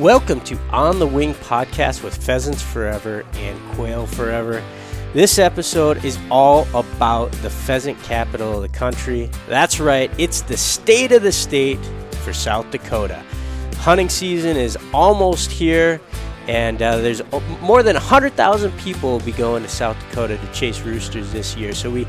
Welcome to On the Wing podcast with Pheasants Forever and Quail Forever. This episode is all about the pheasant capital of the country. That's right, it's the state of the state for South Dakota. Hunting season is almost here, and uh, there's more than 100,000 people will be going to South Dakota to chase roosters this year. So we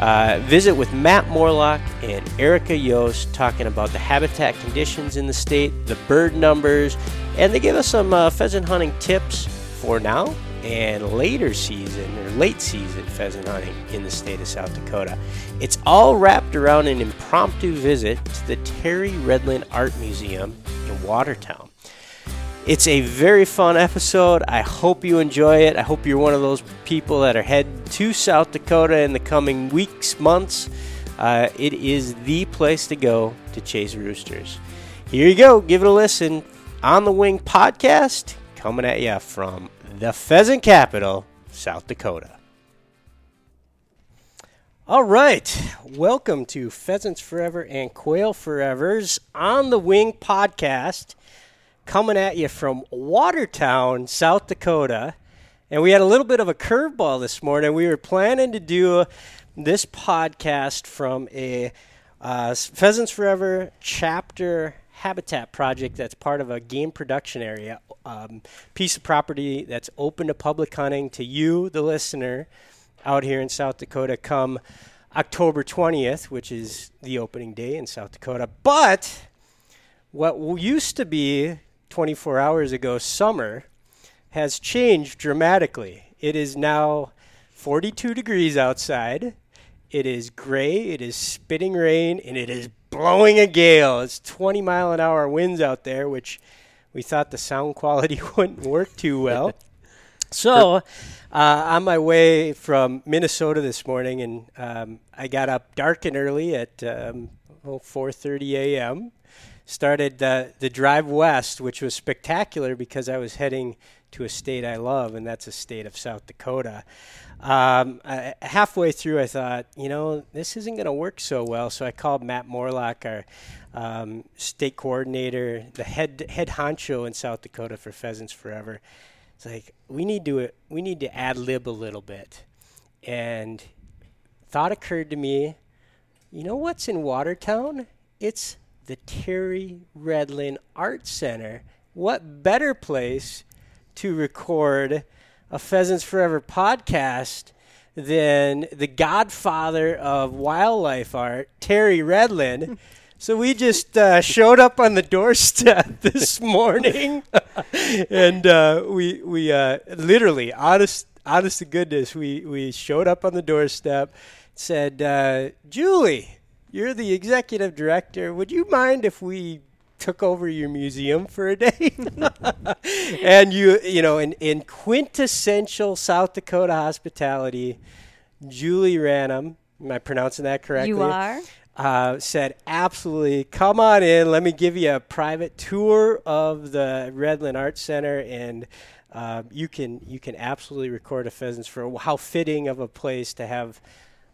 uh, visit with Matt Morlock and Erica Yost talking about the habitat conditions in the state, the bird numbers, and they give us some uh, pheasant hunting tips for now and later season or late season pheasant hunting in the state of South Dakota. It's all wrapped around an impromptu visit to the Terry Redlin Art Museum in Watertown. It's a very fun episode. I hope you enjoy it. I hope you're one of those people that are heading to South Dakota in the coming weeks, months. Uh, it is the place to go to chase roosters. Here you go. Give it a listen. On the Wing podcast coming at you from the pheasant capital, South Dakota. All right. Welcome to Pheasants Forever and Quail Forever's On the Wing podcast coming at you from Watertown, South Dakota. And we had a little bit of a curveball this morning. We were planning to do this podcast from a uh, Pheasants Forever chapter habitat project that's part of a game production area um, piece of property that's open to public hunting to you, the listener, out here in South Dakota come October 20th, which is the opening day in South Dakota. But what used to be 24 hours ago, summer, has changed dramatically. It is now 42 degrees outside. It is gray, it is spitting rain, and it is blowing a gale. It's 20 mile an hour winds out there, which we thought the sound quality wouldn't work too well. so, uh, on my way from Minnesota this morning, and um, I got up dark and early at um, 4:30 a.m started the the drive west, which was spectacular because I was heading to a state I love, and that's a state of South Dakota. Um, I, halfway through, I thought, you know, this isn't going to work so well. So I called Matt Morlock, our um, state coordinator, the head head honcho in South Dakota for Pheasants Forever. It's like we need to we need to ad lib a little bit, and thought occurred to me. You know what's in Watertown? It's the Terry Redlin Art Center. What better place to record a Pheasants Forever podcast than the godfather of wildlife art, Terry Redlin? So we just uh, showed up on the doorstep this morning, and uh, we we uh, literally, honest honest to goodness, we we showed up on the doorstep, said, uh, Julie, you're the executive director. Would you mind if we took over your museum for a day? and you, you know, in, in quintessential South Dakota hospitality, Julie Ranum, am I pronouncing that correctly? You are. Uh, said, absolutely, come on in. Let me give you a private tour of the Redlin Art Center, and uh, you can you can absolutely record a pheasants for how fitting of a place to have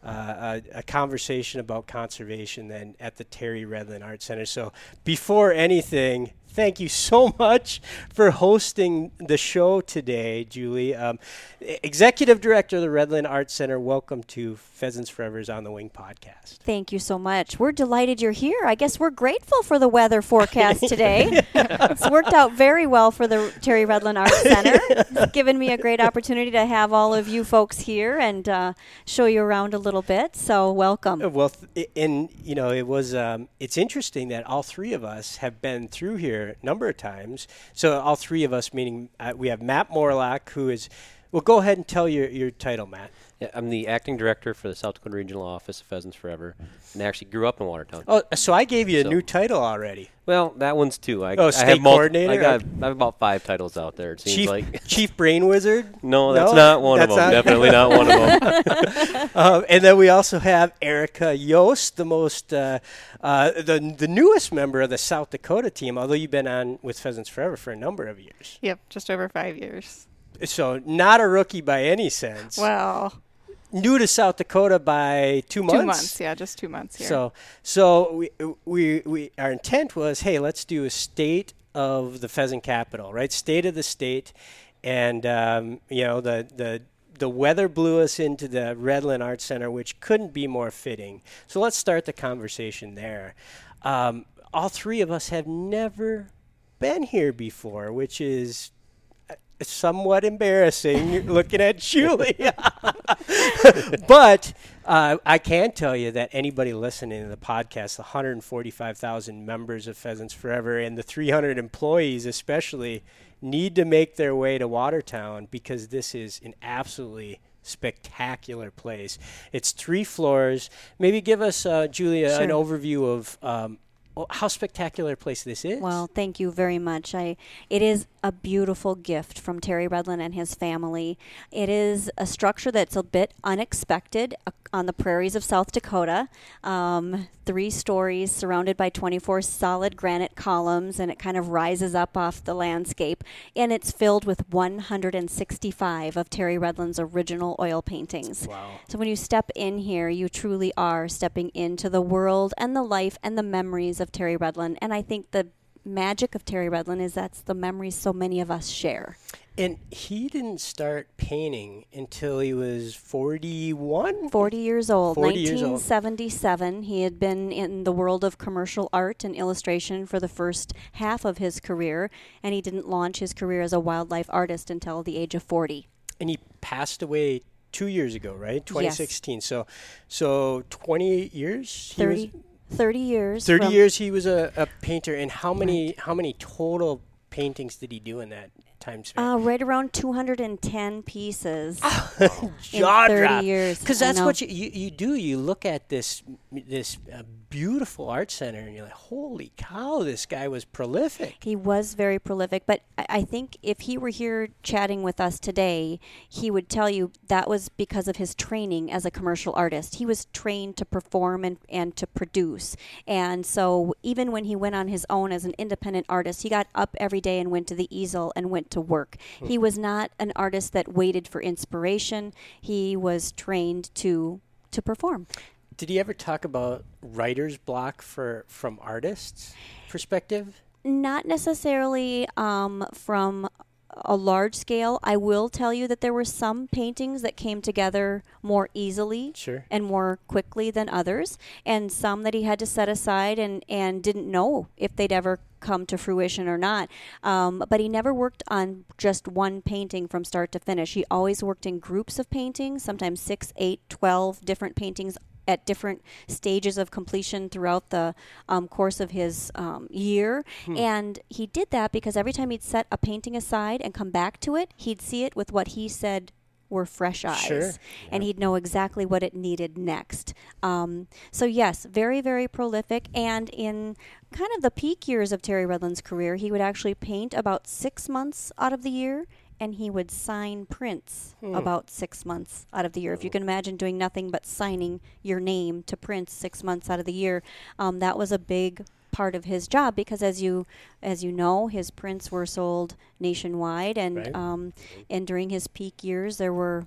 uh, a, a, conversation about conservation then at the Terry Redlin Art Center. So before anything, thank you so much for hosting the show today, Julie. Um, Executive Director of the Redlin Art Center, welcome to Pheasants Forever's On the Wing podcast. Thank you so much. We're delighted you're here. I guess we're grateful for the weather forecast today. it's worked out very well for the Terry Redlin Art Center. It's given me a great opportunity to have all of you folks here and uh, show you around a little bit. So welcome. Well, th- and you know, it was um, it's interesting that all three of us have been through here a number of times. So all three of us, meaning uh, we have Matt Morlock, who is well, go ahead and tell your, your title, Matt. Yeah, I'm the acting director for the South Dakota Regional Office of Pheasants Forever, and I actually grew up in Watertown. Oh, so I gave you a so new title already. Well, that one's two. I, oh, state I have coordinator. I got I have about five titles out there. It seems Chief, like Chief Brain Wizard. no, that's no? not one that's of them. Not Definitely not one of them. um, and then we also have Erica Yost, the most uh, uh, the the newest member of the South Dakota team. Although you've been on with Pheasants Forever for a number of years. Yep, just over five years. So not a rookie by any sense. Well, new to South Dakota by two months. Two months, yeah, just two months here. So, so we we we our intent was, hey, let's do a state of the pheasant capital, right? State of the state, and um, you know the the the weather blew us into the Redlin Arts Center, which couldn't be more fitting. So let's start the conversation there. Um, all three of us have never been here before, which is somewhat embarrassing looking at Julie. but uh, I can tell you that anybody listening to the podcast, the 145,000 members of Pheasants Forever and the 300 employees, especially, need to make their way to Watertown because this is an absolutely spectacular place. It's three floors. Maybe give us, uh, Julia, an overview of um, oh, how spectacular a place this is. Well, thank you very much. I it is a beautiful gift from Terry Redlin and his family. It is a structure that's a bit unexpected uh, on the prairies of South Dakota. Um, three stories surrounded by 24 solid granite columns, and it kind of rises up off the landscape. And it's filled with 165 of Terry Redlin's original oil paintings. Wow. So when you step in here, you truly are stepping into the world and the life and the memories of Terry Redlin. And I think the magic of Terry Redlin is that's the memories so many of us share. And he didn't start painting until he was 41? 40 years old, 40 years old. 1977. He had been in the world of commercial art and illustration for the first half of his career, and he didn't launch his career as a wildlife artist until the age of 40. And he passed away two years ago, right? 2016. So, so 28 years. He 30, 30 years. 30 years. He was a, a painter. And how many how many total paintings did he do in that time span? Uh, right around 210 pieces. Jaw 30 drop. years. Because that's what you, you you do. You look at this this uh, beautiful art center, and you're like, holy cow, this guy was prolific. He was very prolific, but I I think if he were here chatting with us today, he would tell you that was because of his training as a commercial artist. He was trained to perform and, and to produce. And so even when he went on his own as an independent artist, he got up every day and went to the easel and went to work. He was not an artist that waited for inspiration. He was trained to to perform. Did he ever talk about writer's block for from artists' perspective? Not necessarily um, from a large scale. I will tell you that there were some paintings that came together more easily Sure. and more quickly than others, and some that he had to set aside and, and didn't know if they'd ever come to fruition or not. Um, but he never worked on just one painting from start to finish. He always worked in groups of paintings, sometimes six, eight, twelve different paintings at different stages of completion throughout the um, course of his um, year. And he did that because every time he'd set a painting aside and come back to it, he'd see it with what he said were fresh eyes. Sure. And he'd know exactly what it needed next. Um, so, yes, very, very prolific. And in kind of the peak years of Terry Redlin's career, he would actually paint about six months out of the year. And he would sign prints about six months out of the year. If you can imagine doing nothing but signing your name to prints six months out of the year, um, that was a big part of his job because, as you as you know, his prints were sold nationwide, and Right. um, and during his peak years, there were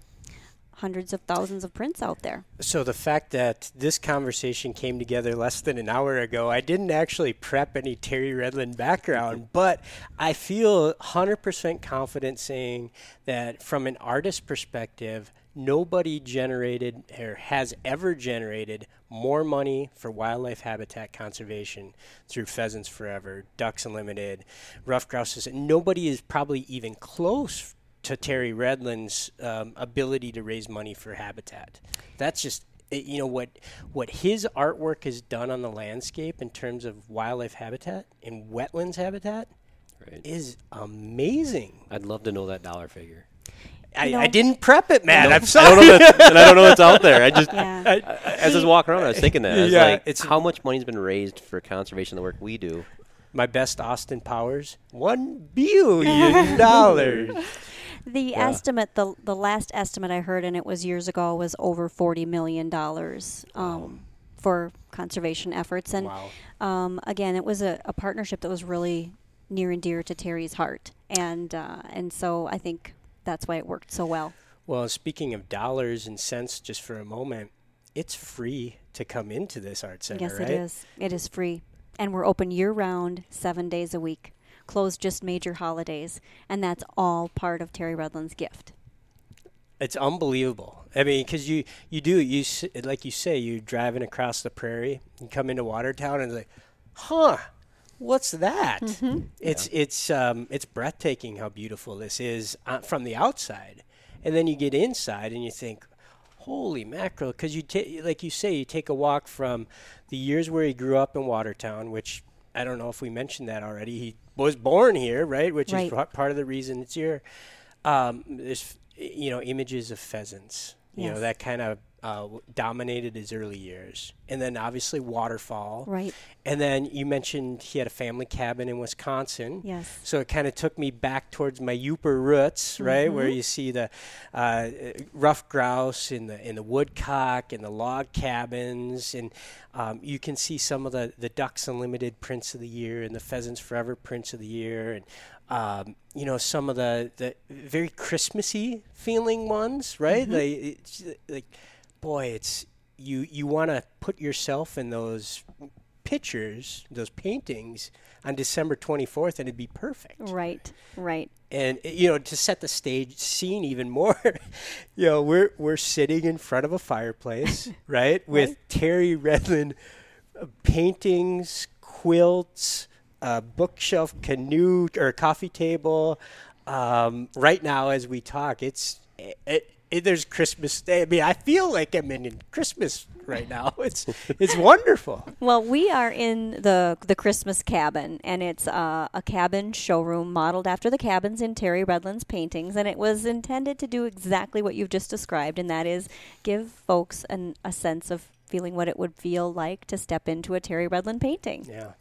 hundreds of thousands of prints out there. So the fact that this conversation came together less than an hour ago, I didn't actually prep any Terry Redlin background, mm-hmm. but I feel 100% confident saying that from an artist perspective, nobody generated or has ever generated more money for wildlife habitat conservation through Pheasants Forever, Ducks Unlimited, Rough Grouses. Nobody is probably even close to Terry Redlin's um, ability to raise money for habitat. That's just you know what what his artwork has done on the landscape in terms of wildlife habitat and wetlands habitat Right. is amazing. I'd love to know that dollar figure. I, know- I didn't prep it, man. I'm I sorry. don't know that, and I don't know what's out there. I just Yeah. I- as I was walking around, I was thinking that. I was Yeah, like, it's- how much money's been raised for conservation, the work we do? My best Austin Powers, one billion dollars. The estimate, the the last estimate I heard, and it was years ago, was over forty million dollars um, for conservation efforts. And Wow. um, again, it was a, a partnership that was really near and dear to Terry's heart, and uh, and so I think that's why it worked so well. Well, speaking of dollars and cents, just for a moment, it's free to come into this art center, yes, right? it is. It is free, and we're open year round, seven days a week. Close just major holidays. And that's all part of Terry Redlin's gift. It's unbelievable. I mean, because you you do you like you say you're driving across the prairie, you come into Watertown, and like, huh, what's that? It's it's um, it's breathtaking how beautiful this is uh, from the outside, and then you get inside and you think, holy mackerel! Because you ta- like you say, you take a walk from the years where he grew up in Watertown, which I don't know if we mentioned that already. He was born here, right? Which Right. is pa- part of the reason it's here. Um, there's you know images of pheasants. You know that kind of uh, dominated his early years, and then obviously waterfall. Right. And then you mentioned he had a family cabin in Wisconsin. Yes. So it kind of took me back towards my Yooper roots, right, where Mm-hmm. you see the uh, rough grouse and the and the woodcock and the log cabins, and um, you can see some of the the Ducks Unlimited prints of the year and the Pheasants Forever prints of the year, and um, you know some of the the very Christmassy feeling ones, right? Mm-hmm. Like boy, it's you you want to put yourself in those pictures, those paintings on December 24th, and it'd be perfect. Right. Right. And uh, you know, to set the stage scene even more, you know, we're we're sitting in front of a fireplace, right, with Terry Redlin uh, paintings, quilts, a bookshelf, canoe or coffee table. Um, right now, as we talk, it's it, it, there's Christmas Day. I mean, I feel like I'm in Christmas right now. It's it's wonderful. Well, we are in the the Christmas cabin, and it's uh, a cabin showroom modeled after the cabins in Terry Redlin's paintings, and it was intended to do exactly what you've just described, and that is give folks an, a sense of feeling what it would feel like to step into a Terry Redlin painting. Yeah.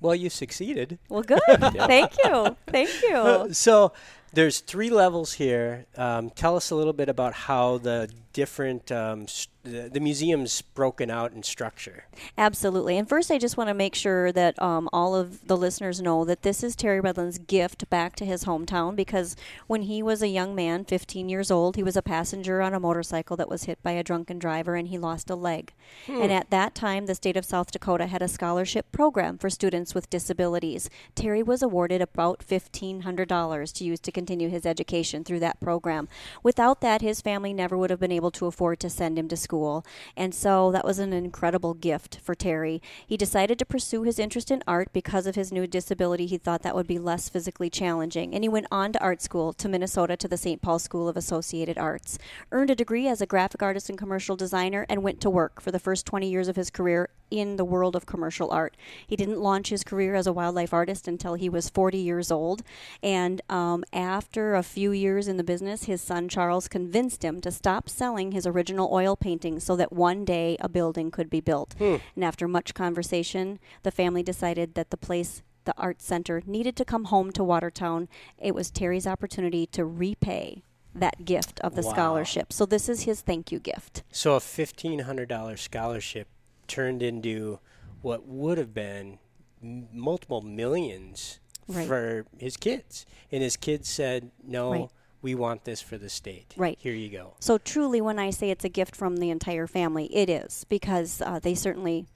Well, you succeeded. Well, good. Thank you. Thank you. So there's three levels here. Um, tell us a little bit about how the different um, st- the, museum's broken out in structure. Absolutely. And first, I just want to make sure that um, all of the listeners know that this is Terry Redlin's gift back to his hometown because when he was a young man, 15 years old, he was a passenger on a motorcycle that was hit by a drunken driver and he lost a leg. And at that time, the state of South Dakota had a scholarship program for students with disabilities. Terry was awarded about $1,500 to use to continue his education through that program. Without that, his family never would have been able to afford to send him to school. And so that was an incredible gift for Terry. He decided to pursue his interest in art because of his new disability. He thought that would be less physically challenging. And he went on to art school to Minnesota to the St. Paul School of Associated Arts, earned a degree as a graphic artist and commercial designer, and went to work for the first 20 years of his career in the world of commercial art. He didn't launch his career as a wildlife artist until he was 40 years old. And um, after a few years in the business, his son Charles convinced him to stop selling his original oil paintings so that one day a building could be built. Hmm. And after much conversation, the family decided that the place the art center needed to come home to Watertown. It was Terry's opportunity to repay that gift of the Wow. scholarship. So this is his thank you gift. So a fifteen hundred dollar scholarship turned into what would have been m- multiple millions Right. for his kids, and his kids said, "No, Right. We want this for the state. Right. here you go." So truly, when I say it's a gift from the entire family, it is because uh, they certainly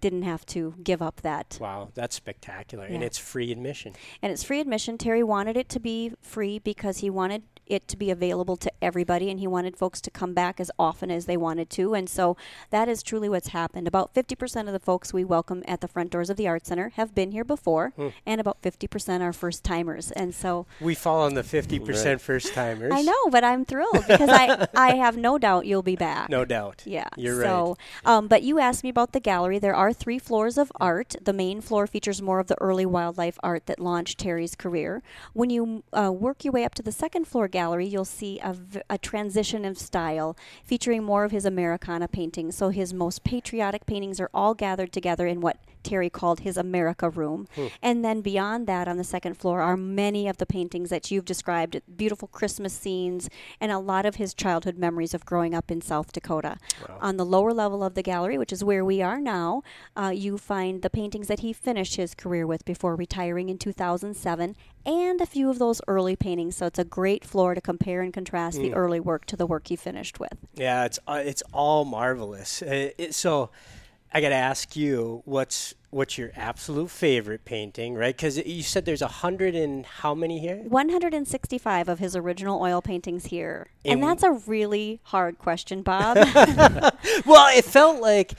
didn't have to give up that. Wow, that's spectacular, and it's free admission. And it's free admission. Terry wanted it to be free because he wanted it to be available to everybody and he wanted folks to come back as often as they wanted to. And so that is truly what's happened. About 50% of the folks we welcome at the front doors of the Art Center have been here before, and about 50% are first timers. And so We fall on the fifty percent first timers. I know, but I'm thrilled because I, I have no doubt you'll be back. no doubt. Yeah. you're so, um, but you asked me about the gallery. There are three floors of art. The main floor features more of the early wildlife art that launched Terry's career. When you uh, work your way up to the second floor gallery, you'll see a, v- a transition of style featuring more of his Americana paintings. So his most patriotic paintings are all gathered together in what Terry called his America room. And then beyond that, on the second floor, are many of the paintings that you've described beautiful Christmas scenes and a lot of his childhood memories of growing up in South Dakota. On the lower level of the gallery, which is where we are now, uh, you find the paintings that he finished his career with before retiring in 2007 and a few of those early paintings. So it's a great floor to compare and contrast the early work to the work he finished with. Yeah, it's uh, it's all marvelous. Uh, it, so, I got to ask you, what's what's your absolute favorite painting, right? Because you said there's a hundred and how many here? 165 of his original oil paintings here. And, And- that's a really hard question, Bob. Well, it felt like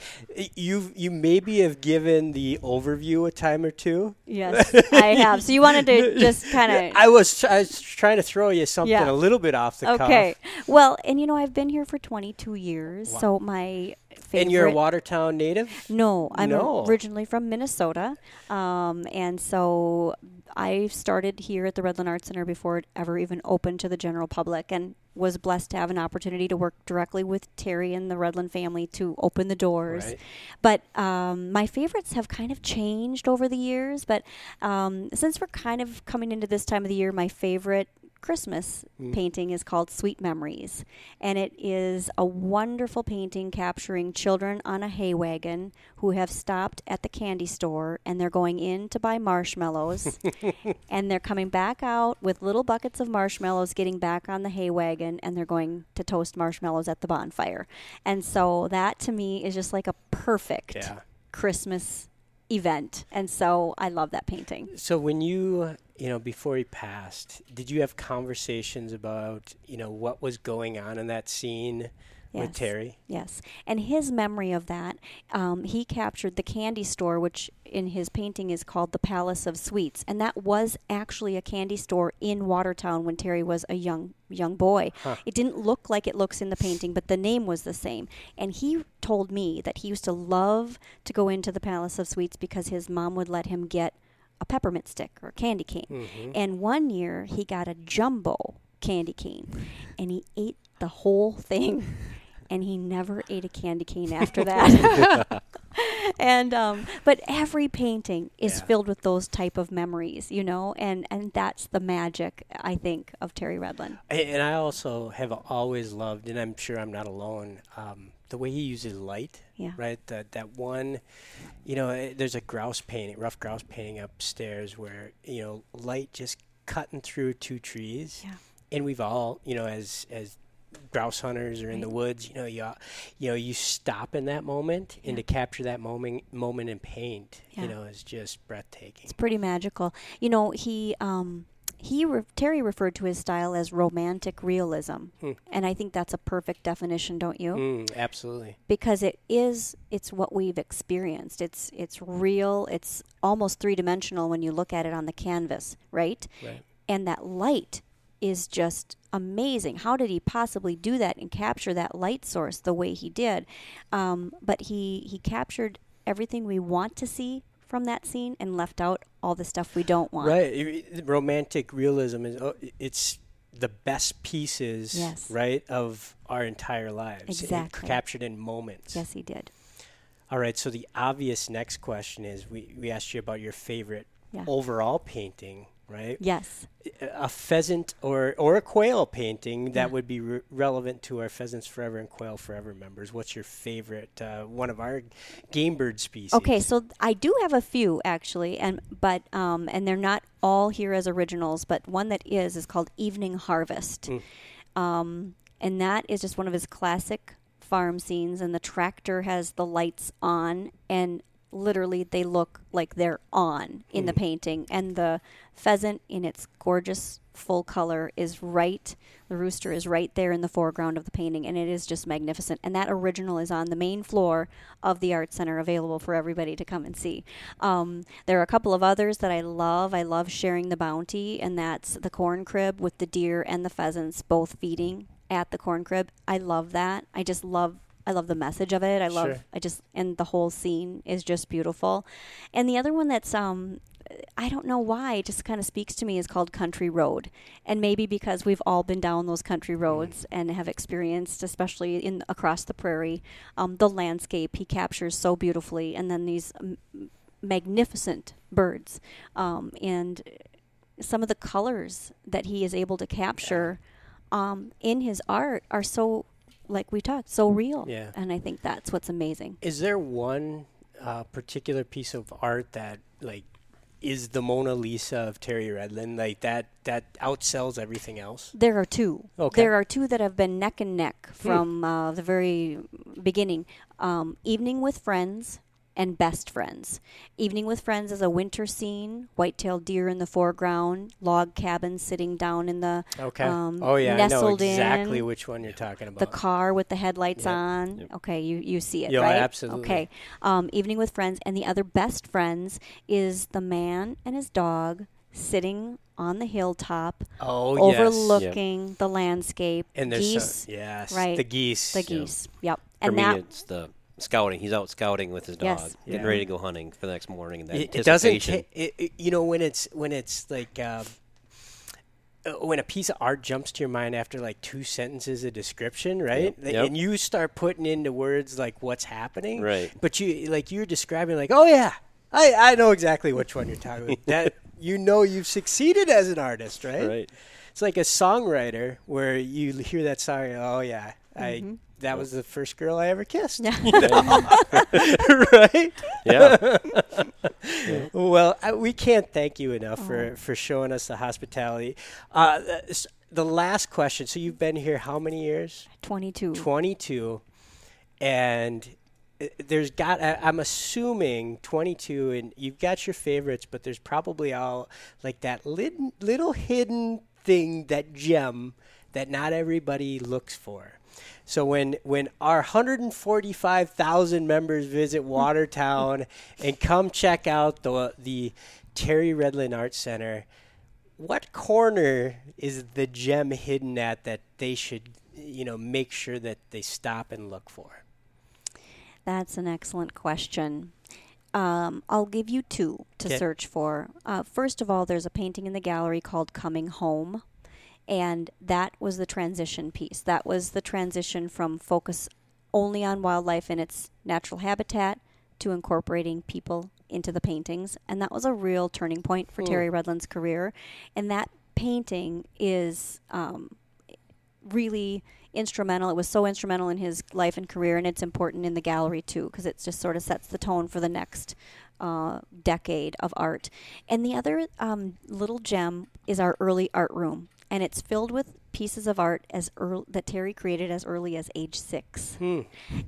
you you maybe have given the overview a time or two. yes, I have. So you wanted to just kind of. I was I was trying to throw you something Yeah. a little bit off the Okay. cuff. Okay. Well, and you know, I've been here for 22 years. So my favorite. And you're a Watertown native. No, I'm No. originally from Minnesota. Um, and so I started here at the Redlin Arts Center before it ever even opened to the general public and was blessed to have an opportunity to work directly with Terry and the Redlin family to open the doors. Right. But um, my favorites have kind of changed over the years. But um, since we're kind of coming into this time of the year, my favorite Christmas mm. painting is called Sweet Memories. And it is a wonderful painting capturing children on a hay wagon who have stopped at the candy store and they're going in to buy marshmallows. and they're coming back out with little buckets of marshmallows, getting back on the hay wagon, and they're going to toast marshmallows at the bonfire. And so that to me is just like a perfect Yeah. Christmas event. And so I love that painting. So when you you know before he passed, did you have conversations about you know what was going on in that scene with Terry? Yes. And his memory of that, um, he captured the candy store, which in his painting is called the Palace of Sweets. And that was actually a candy store in Watertown when Terry was a young young boy. It didn't look like it looks in the painting, but the name was the same. And he told me that he used to love to go into the Palace of Sweets because his mom would let him get a peppermint stick or a candy cane. And one year he got a jumbo candy cane and he ate the whole thing and he never ate a candy cane after that. and um, but every painting is Yeah. filled with those type of memories, you know, and and that's the magic I think of Terry Redlin. A- And I also have always loved, and I'm sure I'm not alone, um, the way he uses light. Yeah. Right. That that one, you know, eh, there's a grouse painting, rough grouse painting upstairs where you know light just cutting through two trees. Yeah. And we've all, you know, as as grouse hunters or in the woods, you know, you you know, you stop in that moment and to capture that moment moment in paint, Yeah. you know, is just breathtaking. It's pretty magical. You know, he um he re- Terry referred to his style as romantic realism. And I think that's a perfect definition, don't you? Mm, absolutely. because it is it's what we've experienced it's it's real it's almost three-dimensional when you look at it on the canvas right Right. and that light is just amazing how did he possibly do that and capture that light source the way he did um, but he he captured everything we want to see from that scene and left out all the stuff we don't want Right. Romantic realism is oh, it's the best pieces, Yes. right, of our entire lives. Exactly. captured in moments. yes he did All right. So the obvious next question is we, we asked you about your favorite Yeah. overall painting, right? yes A pheasant or or a quail painting that Yeah. would be re- relevant to our Pheasants Forever and Quail Forever members. What's your favorite uh, one of our game bird species? Okay, so I do have a few actually, and but um, and they're not all here as originals, but one that is is called Evening Harvest, um, and that is just one of his classic farm scenes, and the tractor has the lights on, and literally they look like they're on in the painting, and the pheasant in its gorgeous full color is right. The rooster is right there in the foreground of the painting, and it is just magnificent. And that original is on the main floor of the Art Center, available for everybody to come and see. Um, there are a couple of others that I love. I love sharing the bounty, and that's the corn crib with the deer and the pheasants both feeding at the corn crib. I love that. I just love. I love the message of it. I love. Sure. I just and the whole scene is just beautiful. And the other one that's um I don't know why, it just kind of speaks to me is called Country Road. And maybe because we've all been down those country roads and have experienced, especially in across the prairie, um, the landscape he captures so beautifully, and then these m- magnificent birds, um, and some of the colors that he is able to capture um, in his art are so, like we talked, so real. Yeah. And I think that's what's amazing. Is there one uh, particular piece of art that like is the Mona Lisa of Terry Redlin? Like that that outsells everything else? There are two. Okay. There are two that have been neck and neck from uh, the very beginning. Um, Evening with Friends and best friends. Evening with Friends is a winter scene, white-tailed deer in the foreground, log cabin sitting down in the Okay. um, oh yeah, I know exactly in. which one you're talking about. the car with the headlights Yep. on. Yep. Okay, you, you see it, Yeah, right? absolutely. Okay. Um, Evening with Friends. And the other best friends is the man and his dog sitting on the hilltop oh yes. overlooking the landscape. And there's geese, some, yes, right. the geese. the geese. Yep. For And me, that it's the scouting. He's out scouting with his dog, Yes. getting Yeah. ready to go hunting for the next morning. And that It, it doesn't. anticipation. ta- it, it- you know when it's when it's like. Um, uh, when a piece of art jumps to your mind after like two sentences of description, right? Yep. Yep. And you start putting into words like what's happening, Right. But you like you're describing like, oh yeah, I I know exactly which one you're talking about. that you know you've succeeded as an artist, right? Right. It's like a songwriter where you hear that song. Oh yeah, I that was the first girl I ever kissed. right? Yeah. Well, I, we can't thank you enough for, for showing us the hospitality. Uh, the last question. So you've been here how many years? 22. 22. And uh, there's got, I, I'm assuming 22, and you've got your favorites, but there's probably all like that lit, little hidden thing, that gem that not everybody looks for. So when when our 145,000 members visit Watertown and come check out the the Terry Redlin Art Center, what corner is the gem hidden at that they should you know make sure that they stop and look for? That's an excellent question. Um, I'll give you two to Okay. search for. Uh, first of all, there's a painting in the gallery called Coming Home, and that was the transition piece. That was the transition from focus only on wildlife in its natural habitat to incorporating people into the paintings. And that was a real turning point for Hmm. Terry Redlin's career. And that painting is um, really instrumental. It was so instrumental in his life and career, and it's important in the gallery too, because it just sort of sets the tone for the next uh, decade of art. And the other um, little gem is our early art room, and it's filled with pieces of art as earl- that Terry created as early as age six, Hmm.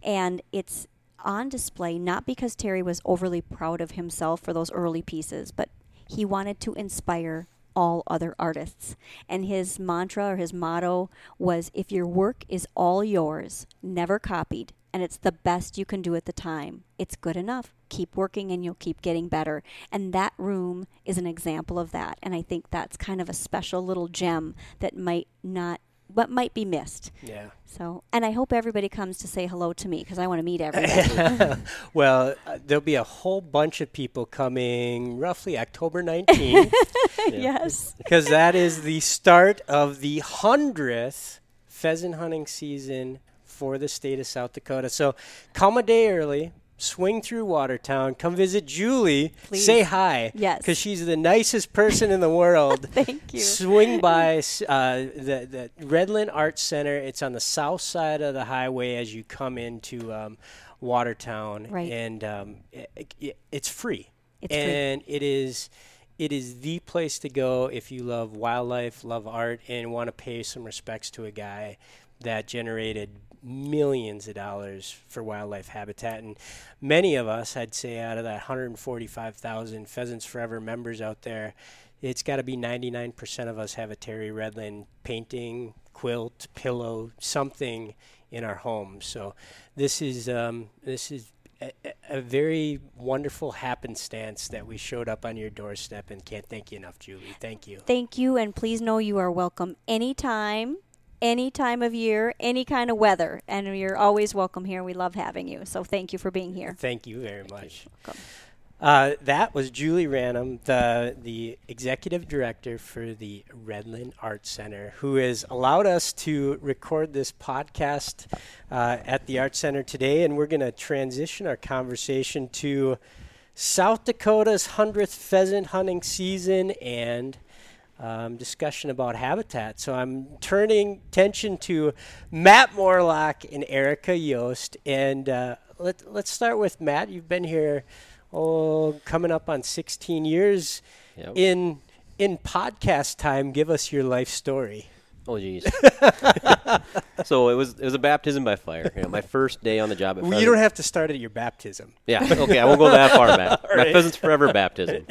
and it's on display not because Terry was overly proud of himself for those early pieces, but he wanted to inspire all other artists. And his mantra or his motto was if your work is all yours, never copied, and it's the best you can do at the time, it's good enough. Keep working and you'll keep getting better. And that room is an example of that. And I think that's kind of a special little gem that might not what might be missed. Yeah. So, and I hope everybody comes to say hello to me because I want to meet everybody. well, uh, there'll be a whole bunch of people coming roughly October 19th yes. because that is the start of the 100th pheasant hunting season for the state of South Dakota. So come a day early, swing through Watertown, come visit Julie, Please. say hi. Yes. Because she's the nicest person in the world. Thank you. Swing by uh, the, the Redlin Arts Center. It's on the south side of the highway as you come into um, Watertown. Right. And um, it, it, it's free. It's free. and it is it is the place to go if you love wildlife, love art, and want to pay some respects to a guy that generated millions of dollars for wildlife habitat. And many of us, I'd say, out of that 145,000 Pheasants Forever members out there, it's got to be 99% of us have a Terry Redlin painting, quilt, pillow, something in our home. So this is um, this is a, a- a very wonderful happenstance that we showed up on your doorstep and can't thank you enough, Julie. Thank you. Thank you, and please know you are welcome anytime, any time of year, any kind of weather, and you're always welcome here. We love having you. So thank you for being here. Thank you very much. Welcome. Uh, that was Julie Ranum, the the executive director for the Redlin Arts Center, who has allowed us to record this podcast uh, at the Arts Center today, and we're going to transition our conversation to South Dakota's hundredth pheasant hunting season and. Um, discussion about habitat. So I'm turning attention to Matt Morlock and Erica Yost. And uh, let, let's start with Matt. You've been here oh, coming up on 16 years Yep. in in podcast time. Give us your life story. Oh jeez. so it was it was a baptism by fire. You know, my first day on the job. At Well, you don't have to start at your baptism. Yeah. Okay. I won't go that far back. My right. Pheasants Forever baptism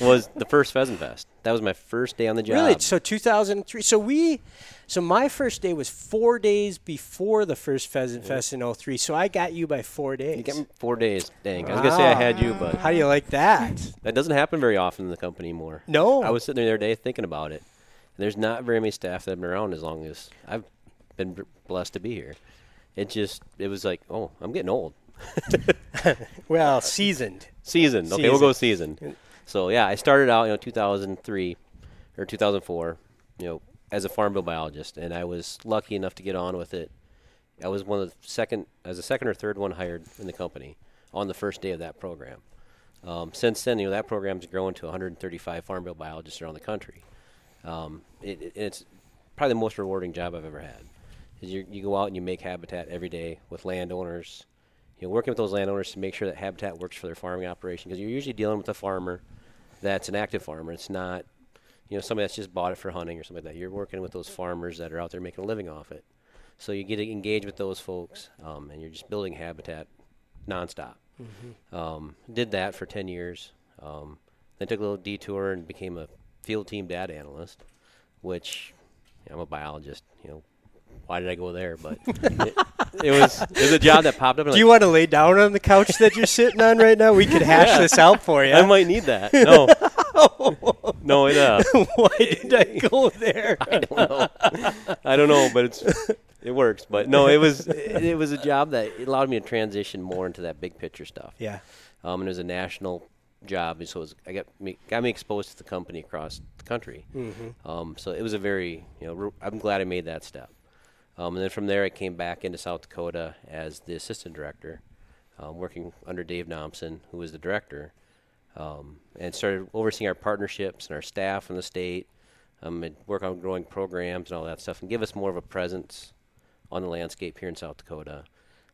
was the first Pheasant Fest. That was my first day on the job. Really? So 2003. So we, so my first day was four days before the first Pheasant Fest in 03. So I got you by four days. You got me four days. Dang. I was gonna say I had you, ah. but How do you like that? that doesn't happen very often in the company anymore. No. I was sitting there the other day thinking about it. There's not very many staff that have been around as long as I've been blessed to be here. It just it was like, oh, I'm getting old. well seasoned. Seasoned. Okay, we'll go seasoned. So yeah, I started out, you know, 2003 or 2004, you know, as a farm bill biologist, and I was lucky enough to get on with it. I was one of the second, as a second or third one hired in the company on the first day of that program. Um, since then, you know, that program's grown to 135 farm bill biologists around the country. Um, it, it, it's probably the most rewarding job I've ever had. Is you, you go out and you make habitat every day with landowners, you know, working with those landowners to make sure that habitat works for their farming operation. Because you're usually dealing with a farmer that's an active farmer. It's not, you know, somebody that's just bought it for hunting or something like that. You're working with those farmers that are out there making a living off it. So you get to engage with those folks, um, and you're just building habitat nonstop. Um, did that for 10 years. Um, then took a little detour and became a field team data analyst, which I'm a biologist. You know, why did I go there? But it, it was it was a job that popped up. And Do you want to lay down on the couch that you're sitting on right now? We could hash Yeah. this out for you. I might need that. No, no, it. Uh, Why did I go there? I don't know. I don't know, but it's it works. But no, it was it, it was a job that allowed me to transition more into that big picture stuff. yeah. Um, and it was a national job, and so it was, I got me got me exposed to the company across the country. Um, so it was a very you know re- I'm glad I made that step. Um, and then from there, I came back into South Dakota as the assistant director, um, working under Dave Nomsen, who was the director, um, and started overseeing our partnerships and our staff in the state, um, and work on growing programs and all that stuff, and give us more of a presence on the landscape here in South Dakota.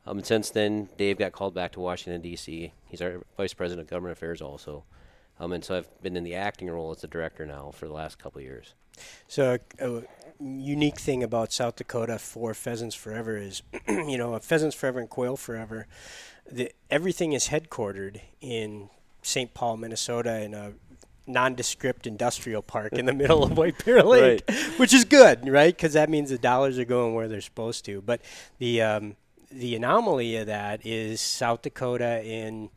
Um, and since then, Dave got called back to Washington D.C. He's our vice president of government affairs also, um, and so I've been in the acting role as the director now for the last couple of years. So a, a unique thing about South Dakota for Pheasants Forever is, you know, Pheasants Forever and Quail Forever, the, everything is headquartered in St. Paul, Minnesota, in a nondescript industrial park in the middle of White Bear Lake, which is good, right? Because that means the dollars are going where they're supposed to. But the um, the anomaly of that is South Dakota in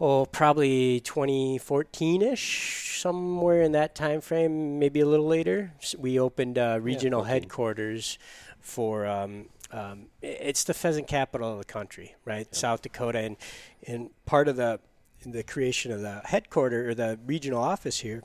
oh probably 2014ish somewhere in that time frame maybe a little later we opened uh, regional 14. headquarters for um, um, it's the pheasant capital of the country right south dakota and and part of the the creation of the headquarter or the regional office here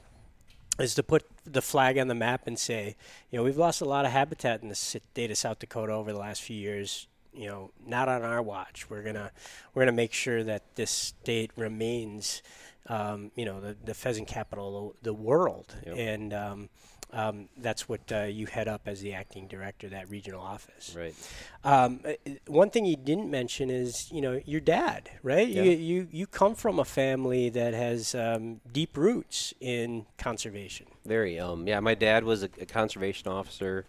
is to put the flag on the map and say, you know, we've lost a lot of habitat in the state of South Dakota over the last few years. You know, not on our watch. We're gonna we're gonna make sure that this state remains, um, you know, the, the pheasant capital of the world, Yep. and um, um, that's what uh, you head up as the acting director, that regional office. Right. Um, uh, one thing you didn't mention is, you know, your dad, right? Yeah. You, you you come from a family that has um, deep roots in conservation. Very. Um, yeah, my dad was a, a conservation officer,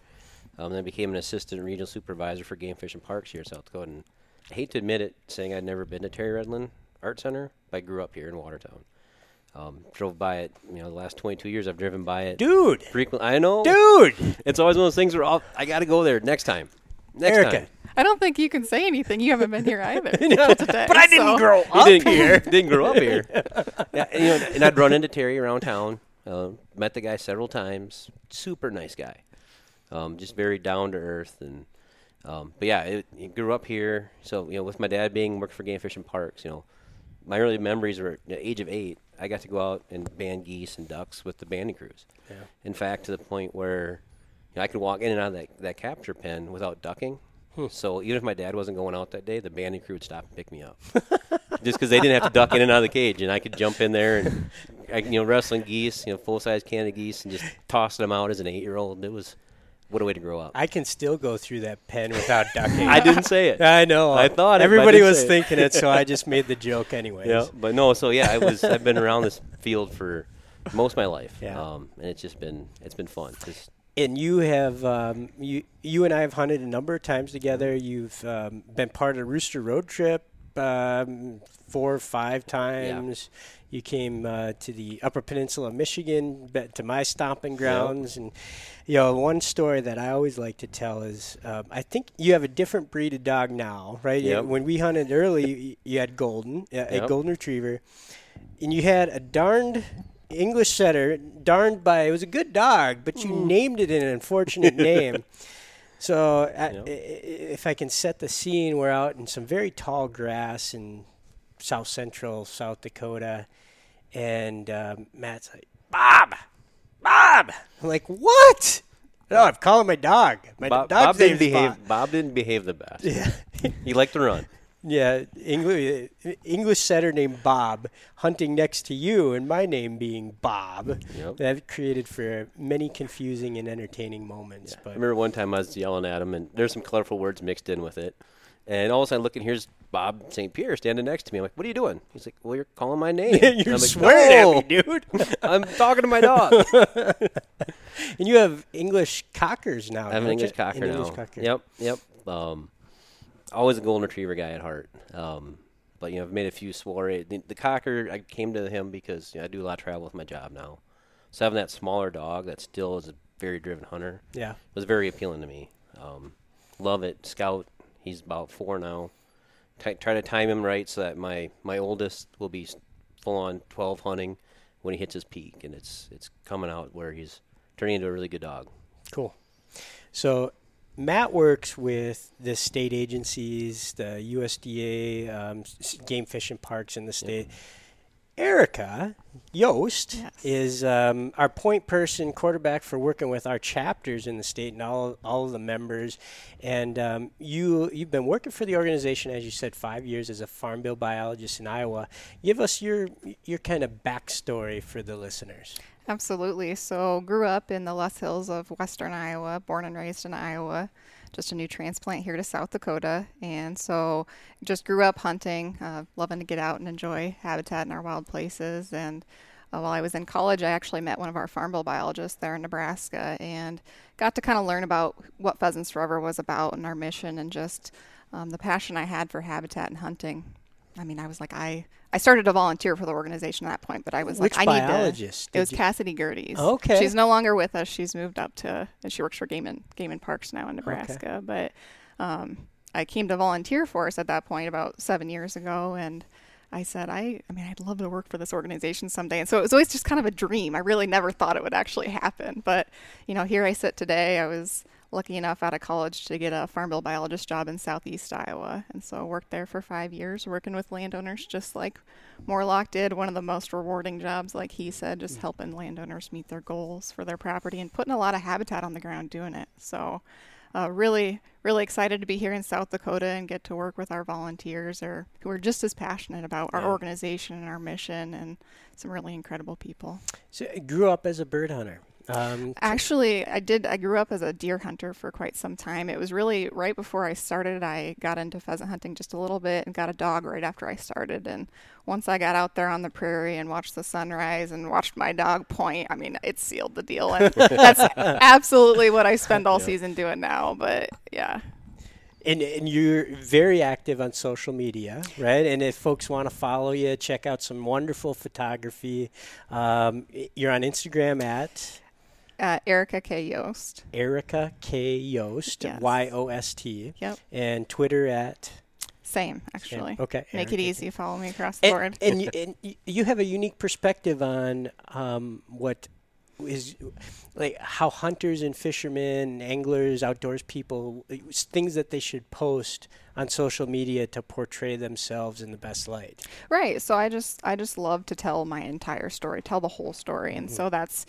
um, then became an assistant regional supervisor for game fish and parks here in South Dakota. And I hate to admit it, saying I'd never been to Terry Redlin Art Center, but I grew up here in Watertown. Um, drove by it, you know, the last 22 years I've driven by it Dude, frequently. I know, dude, It's always one of those things where I'll, I got to go there next time. Next Erica. time. I don't think you can say anything. You haven't been here either till today. But I didn't so- grow up didn't, here. didn't grow up here. yeah, and, you know, and I'd run into Terry around town. Uh, met the guy several times. Super nice guy. Um, just very down to earth and. Um, but yeah, it, it grew up here. So you know, with my dad being worked for Game Fish and Parks, you know, my early memories were at the age of eight. I got to go out and band geese and ducks with the banding crews. Yeah. In fact, to the point where you know, I could walk in and out of that, that capture pen without ducking. So even if my dad wasn't going out that day, the banding crew would stop and pick me up, just because they didn't have to duck in and out of the cage, and I could jump in there and I, you know wrestling geese, you know full size Canada geese, and just tossing them out as an eight year old. It was what a way to grow up. I can still go through that pen without ducking. I didn't say it. I know. I thought it, I everybody didn't was it. thinking it, so I just made the joke anyways. Yeah, but no. So yeah, I was. I've been around this field for most of my life. Yeah. Um, and it's just been it's been fun. Just and you have um, you you and I have hunted a number of times together. You've um, been part of the Rooster Road Trip um, four or five times. You came uh, to the Upper Peninsula of Michigan, to my stomping grounds, and you know one story that I always like to tell is um, I think you have a different breed of dog now, right? Yep. When we hunted early, you, had golden, uh, a Yep. golden retriever, and you had a darned English setter, darned by it was a good dog, but you named it an unfortunate name. So Yep. i- if I can set the scene, we're out in some very tall grass in south central South Dakota, and um, Matt's like, "Bob, Bob." I'm like, "What?" No, I'm calling my dog. My Bob, dog's Bob didn't name's Bob. Bob didn't behave the best. Yeah. He liked to run. Yeah, English English setter named Bob hunting next to you, and my name being Bob. Yep. That created for many confusing and entertaining moments. I But remember one time I was yelling at him, and there's some colorful words mixed in with it. And all of a sudden, looking here's Bob St. Pierre standing next to me. I'm like, "What are you doing?" He's like, "Well, you're calling my name." You're I'm like, swearing "No, at me, dude. I'm talking to my dog. and you have English cockers now. I have an English cocker An now. English cocker. Yep, yep. Um, always a golden retriever guy at heart. Um, but you know, I've made a few soiree. The, the cocker, I came to him because you know, I do a lot of travel with my job now. So having that smaller dog that still is a very driven hunter Yeah. was very appealing to me. Um, love it. Scout. He's about four now. T- try to time him right so that my my oldest will be full on twelve hunting when he hits his peak, and it's it's coming out where he's turning into a really good dog. Cool. So Matt works with the state agencies, the USDA, um, game fishing parks in the state. Erica Yost Yes. is um, our point person, quarterback for working with our chapters in the state and all all of the members. And um, you you've been working for the organization, as you said, five years as a farm bill biologist in Iowa. Give us your your kind of backstory for the listeners. Absolutely. So, grew up in the Loess Hills of Western Iowa, born and raised in Iowa. Just a new transplant here to South Dakota, and so just grew up hunting, uh, loving to get out and enjoy habitat in our wild places. And uh, while I was in college, I actually met one of our farm bill biologists there in Nebraska, and got to kind of learn about what Pheasants Forever was about and our mission, and just um, the passion I had for habitat and hunting. I mean, I was like, I I started to volunteer for the organization at that point, but I was Which like, I need to. biologist It was you- Cassidy Gerties. Okay. She's no longer with us. She's moved up to, and she works for Game and Game and Parks now in Nebraska. But um, I came to volunteer for us at that point about seven years ago, and I said, I, I mean, I'd love to work for this organization someday. And so it was always just kind of a dream. I really never thought it would actually happen. But you know, here I sit today. I was lucky enough out of college to get a farm bill biologist job in southeast Iowa, and so I worked there for five years, working with landowners, just like Morlock did. One of the most rewarding jobs, like he said, just helping landowners meet their goals for their property and putting a lot of habitat on the ground doing it. So. Uh, really, really excited to be here in South Dakota and get to work with our volunteers, or who are just as passionate about our Yeah. organization and our mission, and some really incredible people. So I grew up as a bird hunter. Um, Actually, I did. I grew up as a deer hunter for quite some time. It was really right before I started. I got into pheasant hunting just a little bit and got a dog right after I started. And once I got out there on the prairie and watched the sunrise and watched my dog point, I mean, it sealed the deal. And that's absolutely what I spend all season doing now. But yeah. and, and you're very active on social media, right? And if folks want to follow you, check out some wonderful photography. Um, you're on Instagram at Uh, Erica K. Yost. Erica K Yost, Yes. Y O S T, Yep. and Twitter at Same, actually. okay. Make Erica it easy. Follow me across the board. And, and, you, and you have a unique perspective on um, what is like how hunters and fishermen, anglers, outdoors people, things that they should post on social media to portray themselves in the best light. Right. So I just I just love to tell my entire story, tell the whole story. Mm-hmm. And so that's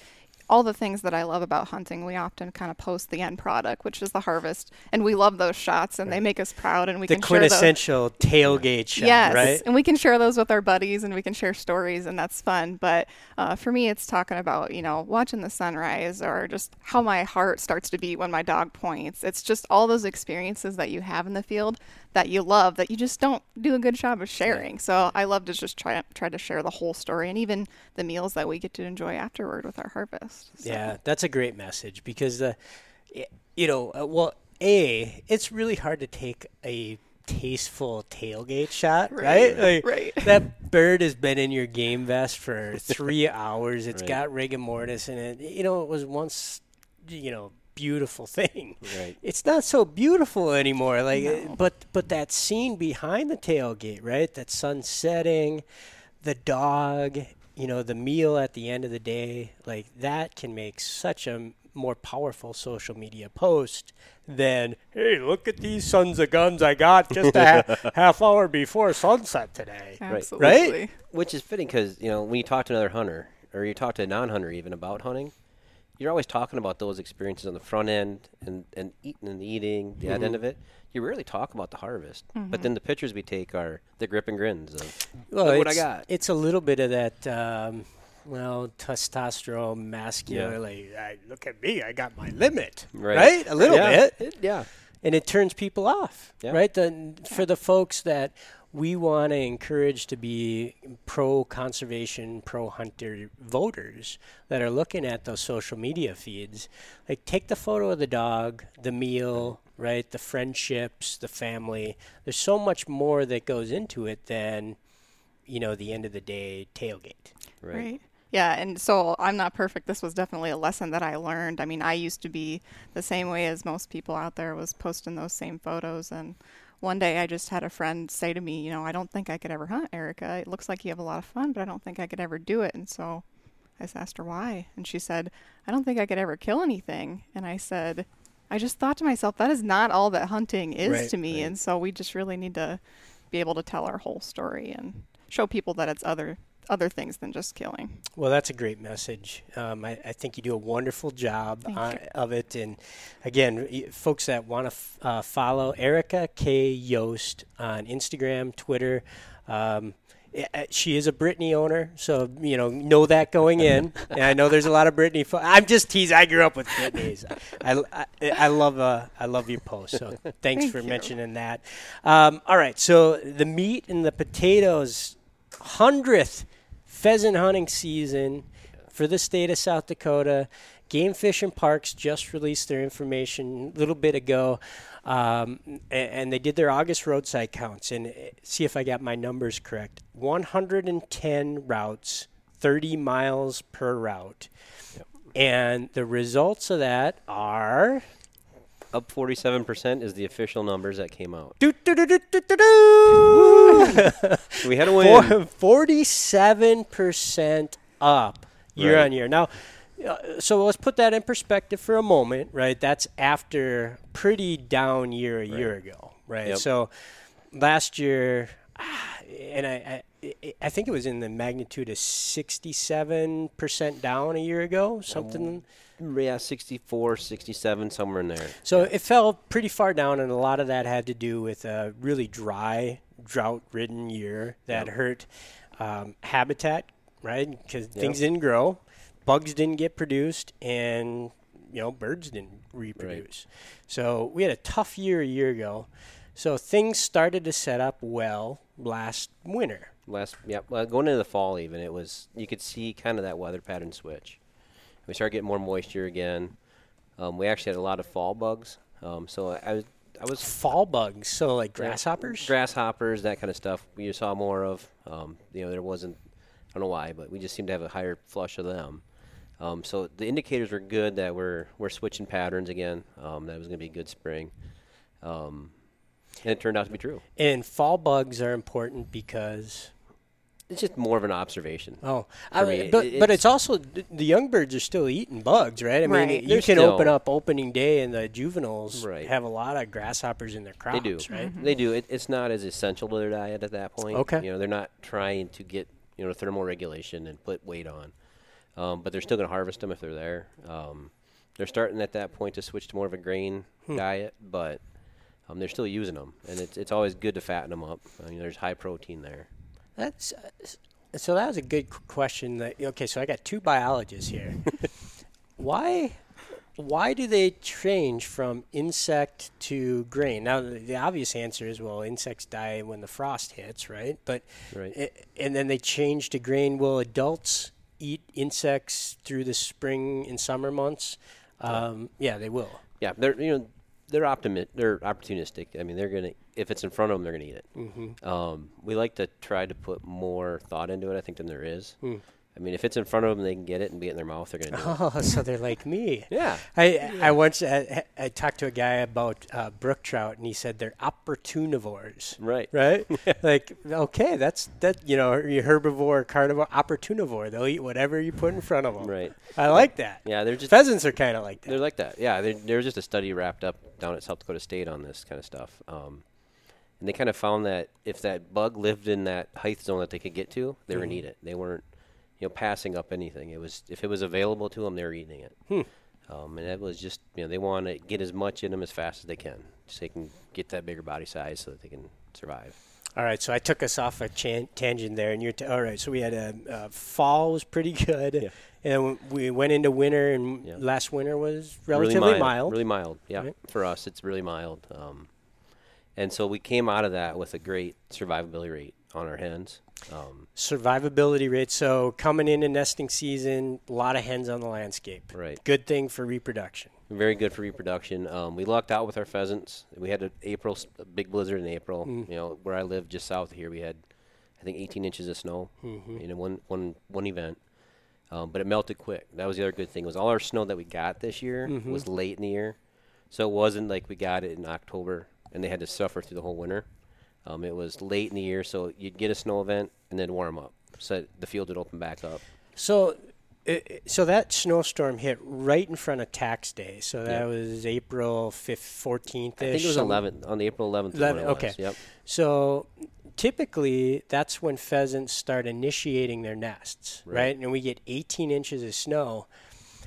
all the things that I love about hunting. We often kind of post the end product, which is the harvest, and we love those shots and they make us proud and we the can share those. The quintessential tailgate shot, Yes, right? and we can share those with our buddies, and we can share stories, and that's fun. But uh, for me, it's talking about you know watching the sunrise, or just how my heart starts to beat when my dog points. It's just all those experiences that you have in the field that you love that you just don't do a good job of sharing. So I love to just try try to share the whole story and even the meals that we get to enjoy afterward with our harvest. So. Yeah, that's a great message because the, you know, uh, well, a it's really hard to take a tasteful tailgate shot, right? Right. Like, right. That bird has been in your game vest for three hours. It's right. got rigor mortis in it. You know, it was once, you know, beautiful thing. Right. It's not so beautiful anymore. Like, no. Eh, but but that scene behind the tailgate, right? That sun setting, the dog, you know, the meal at the end of the day, like that can make such a more powerful social media post than hey look at these sons of guns i got just a ha- half hour before sunset today Absolutely. right which is fitting because you know when you talk to another hunter or you talk to a non-hunter even about hunting you're always talking about those experiences on the front end and, and eating and eating the mm-hmm. end of it you rarely talk about the harvest. Mm-hmm. But then the pictures we take are the grip and grins of well, what I got. It's a little bit of that um, well, testosterone, masculine. Yeah. look at me, I got my limit, right? right? A little yeah. bit, it, yeah. And it turns people off, yeah. right? The, for the folks that we want to encourage to be pro conservation, pro hunter voters that are looking at those social media feeds, like take the photo of the dog, the meal, right? The friendships, the family. There's so much more that goes into it than, you know, the end of the day tailgate. Right. right. Yeah, and so I'm not perfect. This was definitely a lesson that I learned. I mean, I used to be the same way as most people out there was posting those same photos and one day I just had a friend say to me, you know, I don't think I could ever hunt, Erica. It looks like you have a lot of fun, but I don't think I could ever do it. And so I just asked her why, and she said, I don't think I could ever kill anything. And I said, I just thought to myself, that is not all that hunting is right, to me. Right. And so we just really need to be able to tell our whole story and show people that it's other other things than just killing. Well, that's a great message. Um, I, I, think you do a wonderful job on, of it. And again, folks that want to f- uh, follow Erica K. Yost on Instagram, Twitter. Um, she is a Brittany owner, so you know know that going in. and I know there's a lot of Brittany. Fo- I'm just teasing. I grew up with Brittany's. I, I, I love uh, I love your post. So thanks Thank for you. mentioning that. Um, all right, so the meat and the potatoes, hundredth pheasant hunting season for the state of South Dakota. Game Fish and Parks just released their information a little bit ago, um, and, they did their August roadside counts. And uh, see if I got my numbers correct 110 routes, 30 miles per route. Yep. And the results of that are up 47% is the official numbers that came out. Do, do, do, do, do, do, we had a win. 47% up year right. on year. Now, uh, so let's put that in perspective for a moment, right? That's after pretty down year a right. year ago, right? Yep. So last year, and I, I, I think it was in the magnitude of 67% down a year ago, something. Yeah, 64, 67, somewhere in there. So yeah. it fell pretty far down, and a lot of that had to do with a really dry, drought ridden year that yep. hurt um, habitat, right? Because yep. things didn't grow, bugs didn't get produced, and you know birds didn't reproduce. Right. So we had a tough year a year ago. So things started to set up well last winter. Last, yeah, well, going into the fall, even it was you could see kind of that weather pattern switch. We started getting more moisture again. Um, we actually had a lot of fall bugs. Um, so I was, I was fall bugs. So like grasshoppers, grasshoppers, that kind of stuff. We saw more of. Um, you know, there wasn't. I don't know why, but we just seemed to have a higher flush of them. Um, so the indicators were good that we're we're switching patterns again. Um, that was going to be a good spring. Um, and it turned out to be true. And fall bugs are important because it's just more of an observation. Oh, I mean, but it's, but it's also the young birds are still eating bugs, right? I mean, right. you can open up opening day, and the juveniles right. have a lot of grasshoppers in their crops. They do, right? Mm-hmm. They do. It, it's not as essential to their diet at that point. Okay, you know, they're not trying to get you know thermal regulation and put weight on, um, but they're still going to harvest them if they're there. Um, they're starting at that point to switch to more of a grain hmm. diet, but um, they're still using them, and it's it's always good to fatten them up. I mean, there's high protein there. That's uh, so. That was a good question. That okay. So I got two biologists here. Why? why do they change from insect to grain? Now, the, the obvious answer is well, insects die when the frost hits, right? But Right. i- and then they change to grain. Will adults eat insects through the spring and summer months? Um, yeah, they will. Yeah, they're you know they're optimi- they're opportunistic. I mean, they're gonna if it's in front of them, they're gonna eat it. Mm-hmm. Um, we like to try to put more thought into it. I think than there is. Hmm. I mean, if it's in front of them, they can get it and be it in their mouth. They're gonna do it. Oh, so they're like me. Yeah, I I once I, I talked to a guy about uh, brook trout, and he said they're opportunivores. right. Right? like, okay, that's that. You know, you herbivore, carnivore, opportunivore. They'll eat whatever you put in front of them. Right. I like that. Yeah, they're just Pheasants are kind of like that. they're like that. Yeah, there there was just a study wrapped up down at South Dakota State on this kind of stuff. Um, and they kind of found that if that bug lived in that height zone that they could get to, they were gonna eat it. They weren't, you know, passing up anything. It was if it was available to them, they were eating it. Um, and that was just, you know, they want to get as much in them as fast as they can, so they can get that bigger body size, so that they can survive. All right, so I took us off a chan- tangent there, and you're t- all right. So we had a, uh fall was pretty good, Yeah. and we went into winter, and Yeah. last winter was relatively really mild, mild. Really mild, yeah. Right. For us, it's really mild. Um, and so we came out of that with a great survivability rate on our hens. Um, Survivability rate. So coming into nesting season, a lot of hens on the landscape. right. Good thing for reproduction. Very good for reproduction. Um, we lucked out with our pheasants. We had a April a big blizzard in April. Mm. You know where I live, just south of here, we had I think 18 inches of snow Mm-hmm. in one one one event. Um, but it melted quick. That was the other good thing was all our snow that we got this year Mm-hmm. was late in the year, so it wasn't like we got it in October and they had to suffer through the whole winter. Um, it was late in the year, so you'd get a snow event and then warm up, so the field would open back up. So, i- i- so that snowstorm hit right in front of tax day. So that Yeah. was April fourteenth. I think it was 11th on April 11th. is when 11, it was. okay. Yep. So typically, that's when pheasants start initiating their nests, right? Right. And we get 18 inches of snow.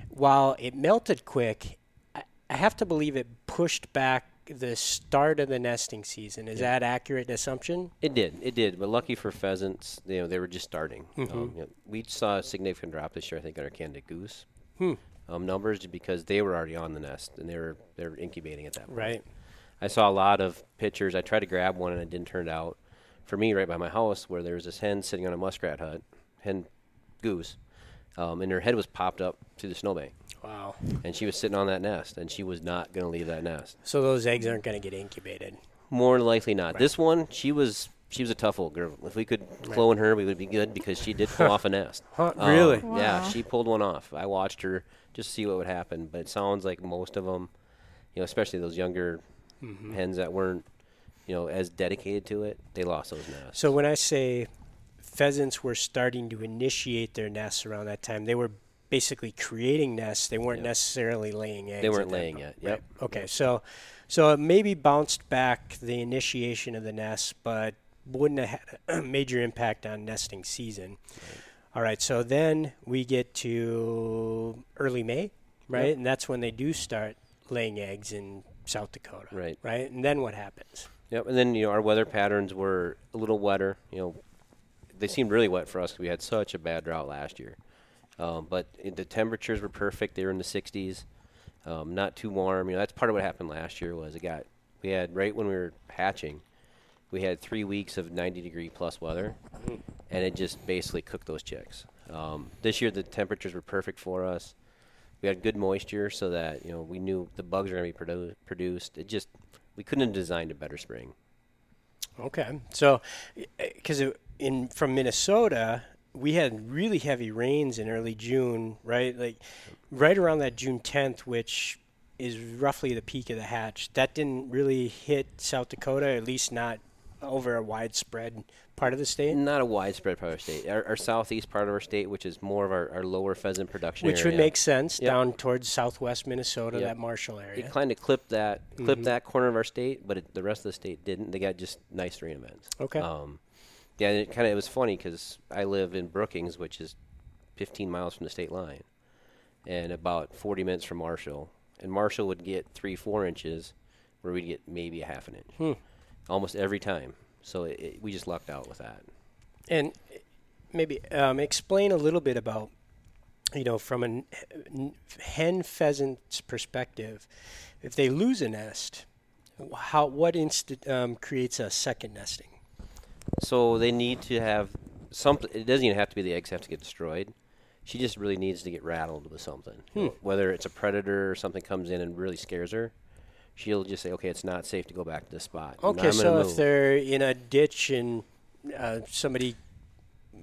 While it melted quick, I have to believe it pushed back the start of the nesting season. Is that accurate assumption? It did, it did. But lucky for pheasants, you know, they were just starting. Mm-hmm. Um, you know, we saw a significant drop this year, I think, on our Canada goose Hmm. um, numbers because they were already on the nest and they were they were incubating at that point. Right. I saw a lot of pictures. I tried to grab one and it didn't turn out. For me, right by my house, where there was this hen sitting on a muskrat hut, hen goose, um, and her head was popped up to the snowbank, Wow. and she was sitting on that nest, and she was not going to leave that nest. So those eggs aren't going to get incubated. More than likely not. This one, she was she was a tough old girl. If we could clone her, we would be good because she did pull off a nest. Huh, Um, really? Yeah, she pulled one off. I watched her just to see what would happen. But it sounds like most of them, you know, especially those younger Mm-hmm. hens that weren't, you know, as dedicated to it, they lost those nests. So when I say pheasants were starting to initiate their nests around that time, they were basically creating nests. They weren't Yep. necessarily laying eggs. They weren't laying yet. Yep. Right. Okay. So, so it maybe bounced back the initiation of the nest, but wouldn't have had a major impact on nesting season. All right. So then we get to early May, right? Yep. And that's when they do start laying eggs in South Dakota. Right. Right. And then what happens? Yep. And then you know our weather patterns were a little wetter. You know, they seemed really wet for us 'cause we had such a bad drought last year. Um, but it, the temperatures were perfect. They were in the 60s, um, not too warm. You know, that's part of what happened last year was it got we had right when we were hatching, we had three weeks of 90 degree plus weather, and it just basically cooked those chicks. Um, this year the temperatures were perfect for us. We had good moisture, so that you know we knew the bugs were going to be produ- produced. It just we couldn't have designed a better spring. Okay, so because in from Minnesota, we had really heavy rains in early June, right? Like right around that June 10th, which is roughly the peak of the hatch. That didn't really hit South Dakota, at least not over a widespread part of the state. Not a widespread part of our state. Our, our southeast part of our state, which is more of our, our lower pheasant production Which would make sense Yep. down towards southwest Minnesota, Yep. that Marshall area. It kind of clipped that clipped Mhm. that corner of our state, but it, the rest of the state didn't. They got just nice rain events. Okay. Um, yeah, it kind of it was funny because I live in Brookings, which is 15 miles from the state line, and about 40 minutes from Marshall. And Marshall would get three, four inches, where we'd get maybe a half an inch, Hmm. almost every time. So it, it, we just lucked out with that. And maybe um, explain a little bit about you know, from a hen pheasant's perspective, if they lose a nest, how what inst- um, creates a second nesting? So they need to have something. It doesn't even have to be the eggs have to get destroyed. She just really needs to get rattled with something. Hmm. Whether it's a predator or something comes in and really scares her, she'll just say, "Okay, it's not safe to go back to this spot." Okay, so gonna if they're in a ditch and uh, somebody,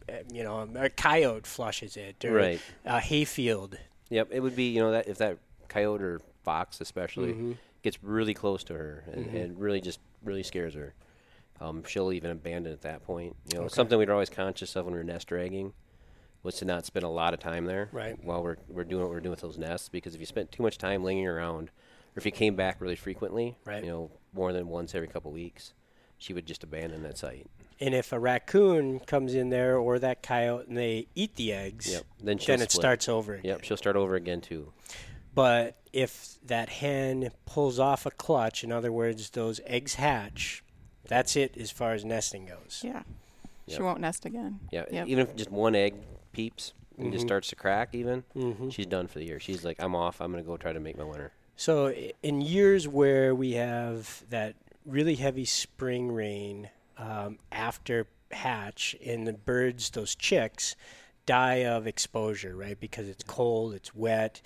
uh, you know, a coyote flushes it, or Right. a hayfield. Yep, it would be you know that if that coyote or fox especially Mhm. gets really close to her and, Mhm. and really just really scares her, um, she'll even abandon at that point. You know, Okay. something we were always conscious of when we were nest dragging was to not spend a lot of time there Right. while we're we're doing what we're doing with those nests because if you spent too much time lingering around or if you came back really frequently, Right. you know, more than once every couple weeks, she would just abandon that site. And if a raccoon comes in there or that coyote and they eat the eggs, Yep. Then then it starts over again. Yep, she'll start over again too. But if that hen pulls off a clutch, in other words, those eggs hatch, that's it as far as nesting goes. Yeah. She won't nest again. Yeah, Yep. even if just one egg peeps and just Mhm. starts to crack, even hmm she's done for the year. She's like, I'm off. I'm gonna go try to make my winter. So in years where we have that really heavy spring rain um, after hatch, and the birds, those chicks, die of exposure, right? Because it's cold, it's wet,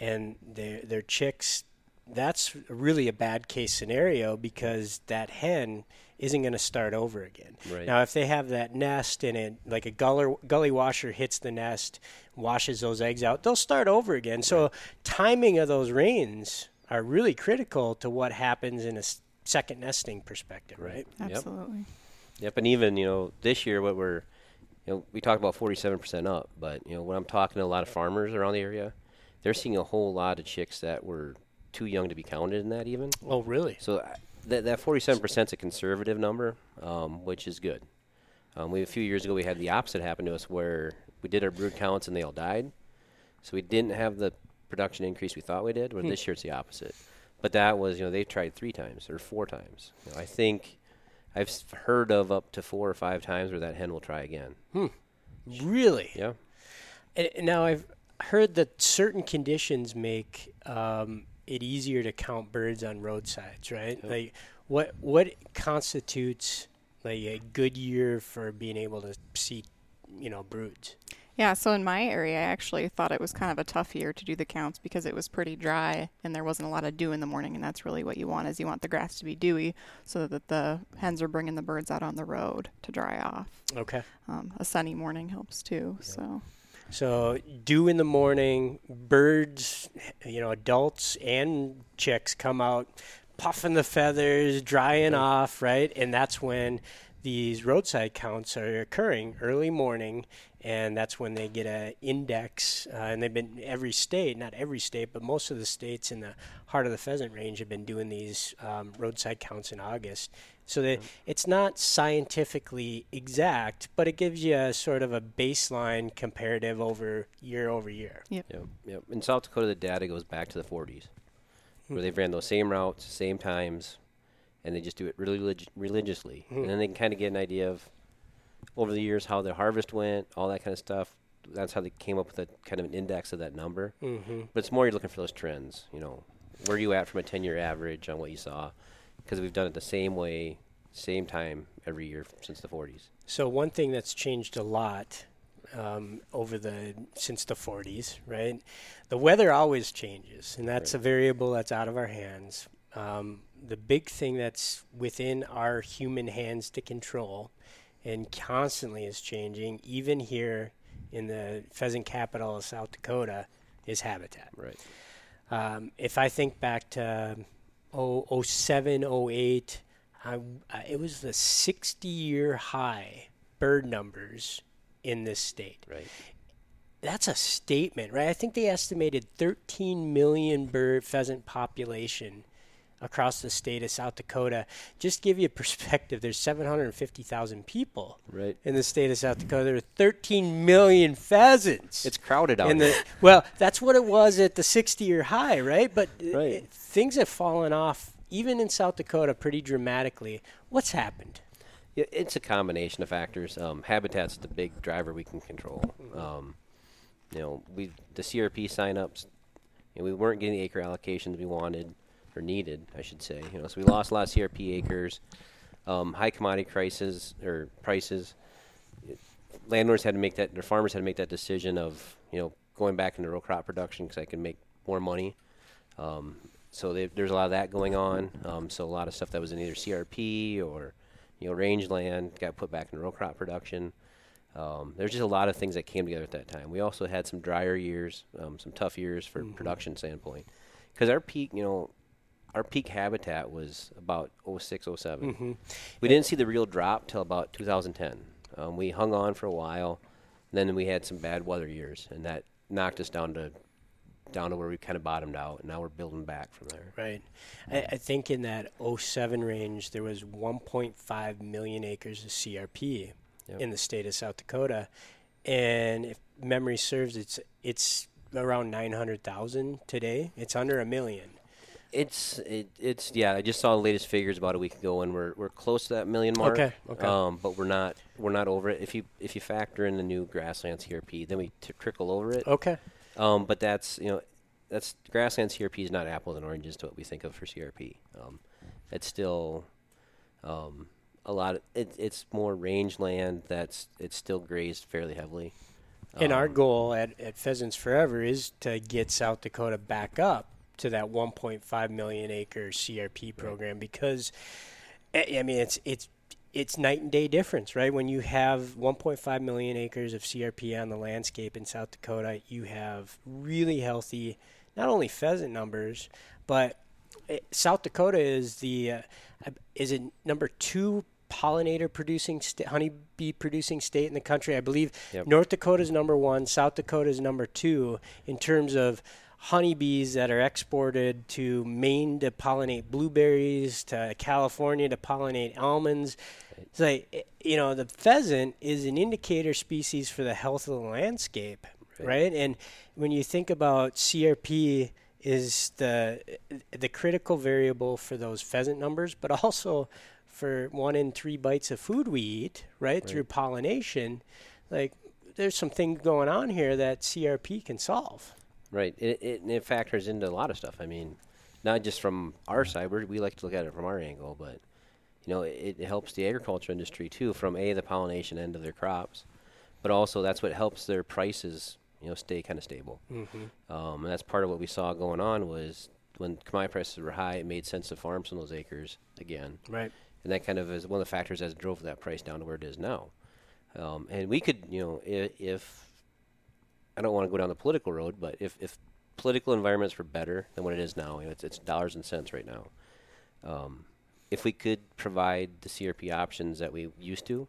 and their their chicks. That's really a bad case scenario because that hen isn't going to start over again. Right. Now, if they have that nest and it, like a gully, gully washer hits the nest, washes those eggs out, they'll start over again. So, timing of those rains are really critical to what happens in a second nesting perspective, right? Yep. Absolutely. Yep. And even you know this year, what we're you know we talked about 47% up, but you know when I'm talking to a lot of farmers around the area, they're seeing a whole lot of chicks that were too young to be counted in that even. Oh, really? So uh, that that 47% is a conservative number, um, which is good. Um, we a few years ago we had the opposite happen to us where we did our brood counts and they all died. So we didn't have the production increase we thought we did. Where Hmm. this year it's the opposite. But that was you know they tried three times or four times. You know, I think I've heard of up to four or five times where that hen will try again. Really? Yeah. And now I've heard that certain conditions make um, it easier to count birds on roadsides, right? Yep. Like, what what constitutes like a good year for being able to see, you know, broods? Yeah, so in my area, I actually thought it was kind of a tough year to do the counts because it was pretty dry and there wasn't a lot of dew in the morning, and that's really what you want is you want the grass to be dewy so that the hens are bringing the birds out on the road to dry off. Okay. Um, a sunny morning helps too. So So dew in the morning, birds, you know, adults and chicks come out puffing the feathers, drying off, right? And that's when these roadside counts are occurring early morning, and that's when they get an index. Uh, and they've been every state, not every state, but most of the states in the heart of the pheasant range have been doing these um, roadside counts in August. So that it's not scientifically exact, but it gives you a sort of a baseline comparative over year over year. Yep. Yep. In South Dakota, the data goes back to the 40s, where they've ran those same routes, same times, and they just do it really relig- religiously. And then they can kind of get an idea of over the years how the harvest went, all that kind of stuff. That's how they came up with a kind of an index of that number. Mm-hmm. But it's more you're looking for those trends. You know, where are you at from a 10-year average on what you saw? Because we've done it the same way, same time every year since the 40s. So one thing that's changed a lot um, over the since the 40s, right? The weather always changes, and that's a variable that's out of our hands. Um, the big thing that's within our human hands to control, and constantly is changing, even here in the pheasant capital of South Dakota, is habitat. Right. Um, if I think back to Oh, oh, 07, 08, I, I, uh, it was the 60 year high bird numbers in this state. Right. That's a statement, right? I think they estimated 13 million bird pheasant population across the state of South Dakota. Just to give you a perspective, there's 750,000 people Right. in the state of South Dakota. There are 13 million pheasants It's crowded out in the well, that's what it was at the 60 year high, right? But uh, Right. it- things have fallen off even in South Dakota pretty dramatically. What's happened? Yeah, it's a combination of factors. Um, habitat's the big driver we can control. Um, you know, we the CRP signups, you know, we weren't getting the acre allocations we wanted or needed, I should say. You know, so we lost a lot of CRP acres. Um, high commodity prices or prices. Landowners had to make that. Their farmers had to make that decision of you know going back into row crop production because I can make more money. Um, so they, there's a lot of that going on. Um, so a lot of stuff that was in either CRP or you know rangeland got put back in row crop production. Um, there's just a lot of things that came together at that time. We also had some drier years, um, some tough years for production standpoint, because our peak, you know, our peak habitat was about 06, 7 We didn't see the real drop till about 2010. Um, we hung on for a while, then we had some bad weather years, and that knocked us down to down to where we kind of bottomed out, and now we're building back from there. Right. I, I think in that 07 range, there was 1.5 million acres of CRP Yep. in the state of South Dakota. And if memory serves, it's it's around 900,000 today. It's under a million. It's it, it's yeah. I just saw the latest figures about a week ago, and we're we're close to that million mark. Okay, okay. Um, but we're not we're not over it. If you if you factor in the new grasslands CRP, then we t- trickle over it. Okay. Um, but that's you know that's grassland CRP is not apples and oranges to what we think of for CRP. Um, it's still um, a lot. Of, it, it's more rangeland that's it's still grazed fairly heavily. And our Um, goal at, at Pheasants Forever is to get South Dakota back up to that 1.5 million acre CRP program because, I I mean, it's it's it's night and day difference, right? When you have 1.5 million acres of CRP on the landscape in South Dakota, you have really healthy, not only pheasant numbers, but eh, South Dakota is the uh, is it number two pollinator producing sta- honeybee producing state in the country. I believe Yep. North Dakota is number one, South Dakota is number two in terms of honeybees that are exported to Maine to pollinate blueberries, to California to pollinate almonds. It's like you know the pheasant is an indicator species for the health of the landscape, Right. right? And when you think about CRP is the the critical variable for those pheasant numbers, but also for one in three bites of food we eat, right, through pollination. Like there's some things going on here that CRP can solve. Right. It, it, it factors into a lot of stuff. I mean, not just from our side. We're, we like to look at it from our angle, but you know, it, it helps the agriculture industry too, from a the pollination end of their crops, but also that's what helps their prices, you know, stay kind of stable. Mm-hmm. Um, and that's part of what we saw going on was when commodity prices were high, it made sense to farm some of those acres again, Right. and that kind of is one of the factors that drove that price down to where it is now. Um, and we could, you know, if, if I don't want to go down the political road, but if, if political environments were better than what it is now, you know, it's, it's dollars and cents right now. Um, if we could provide the CRP options that we used to,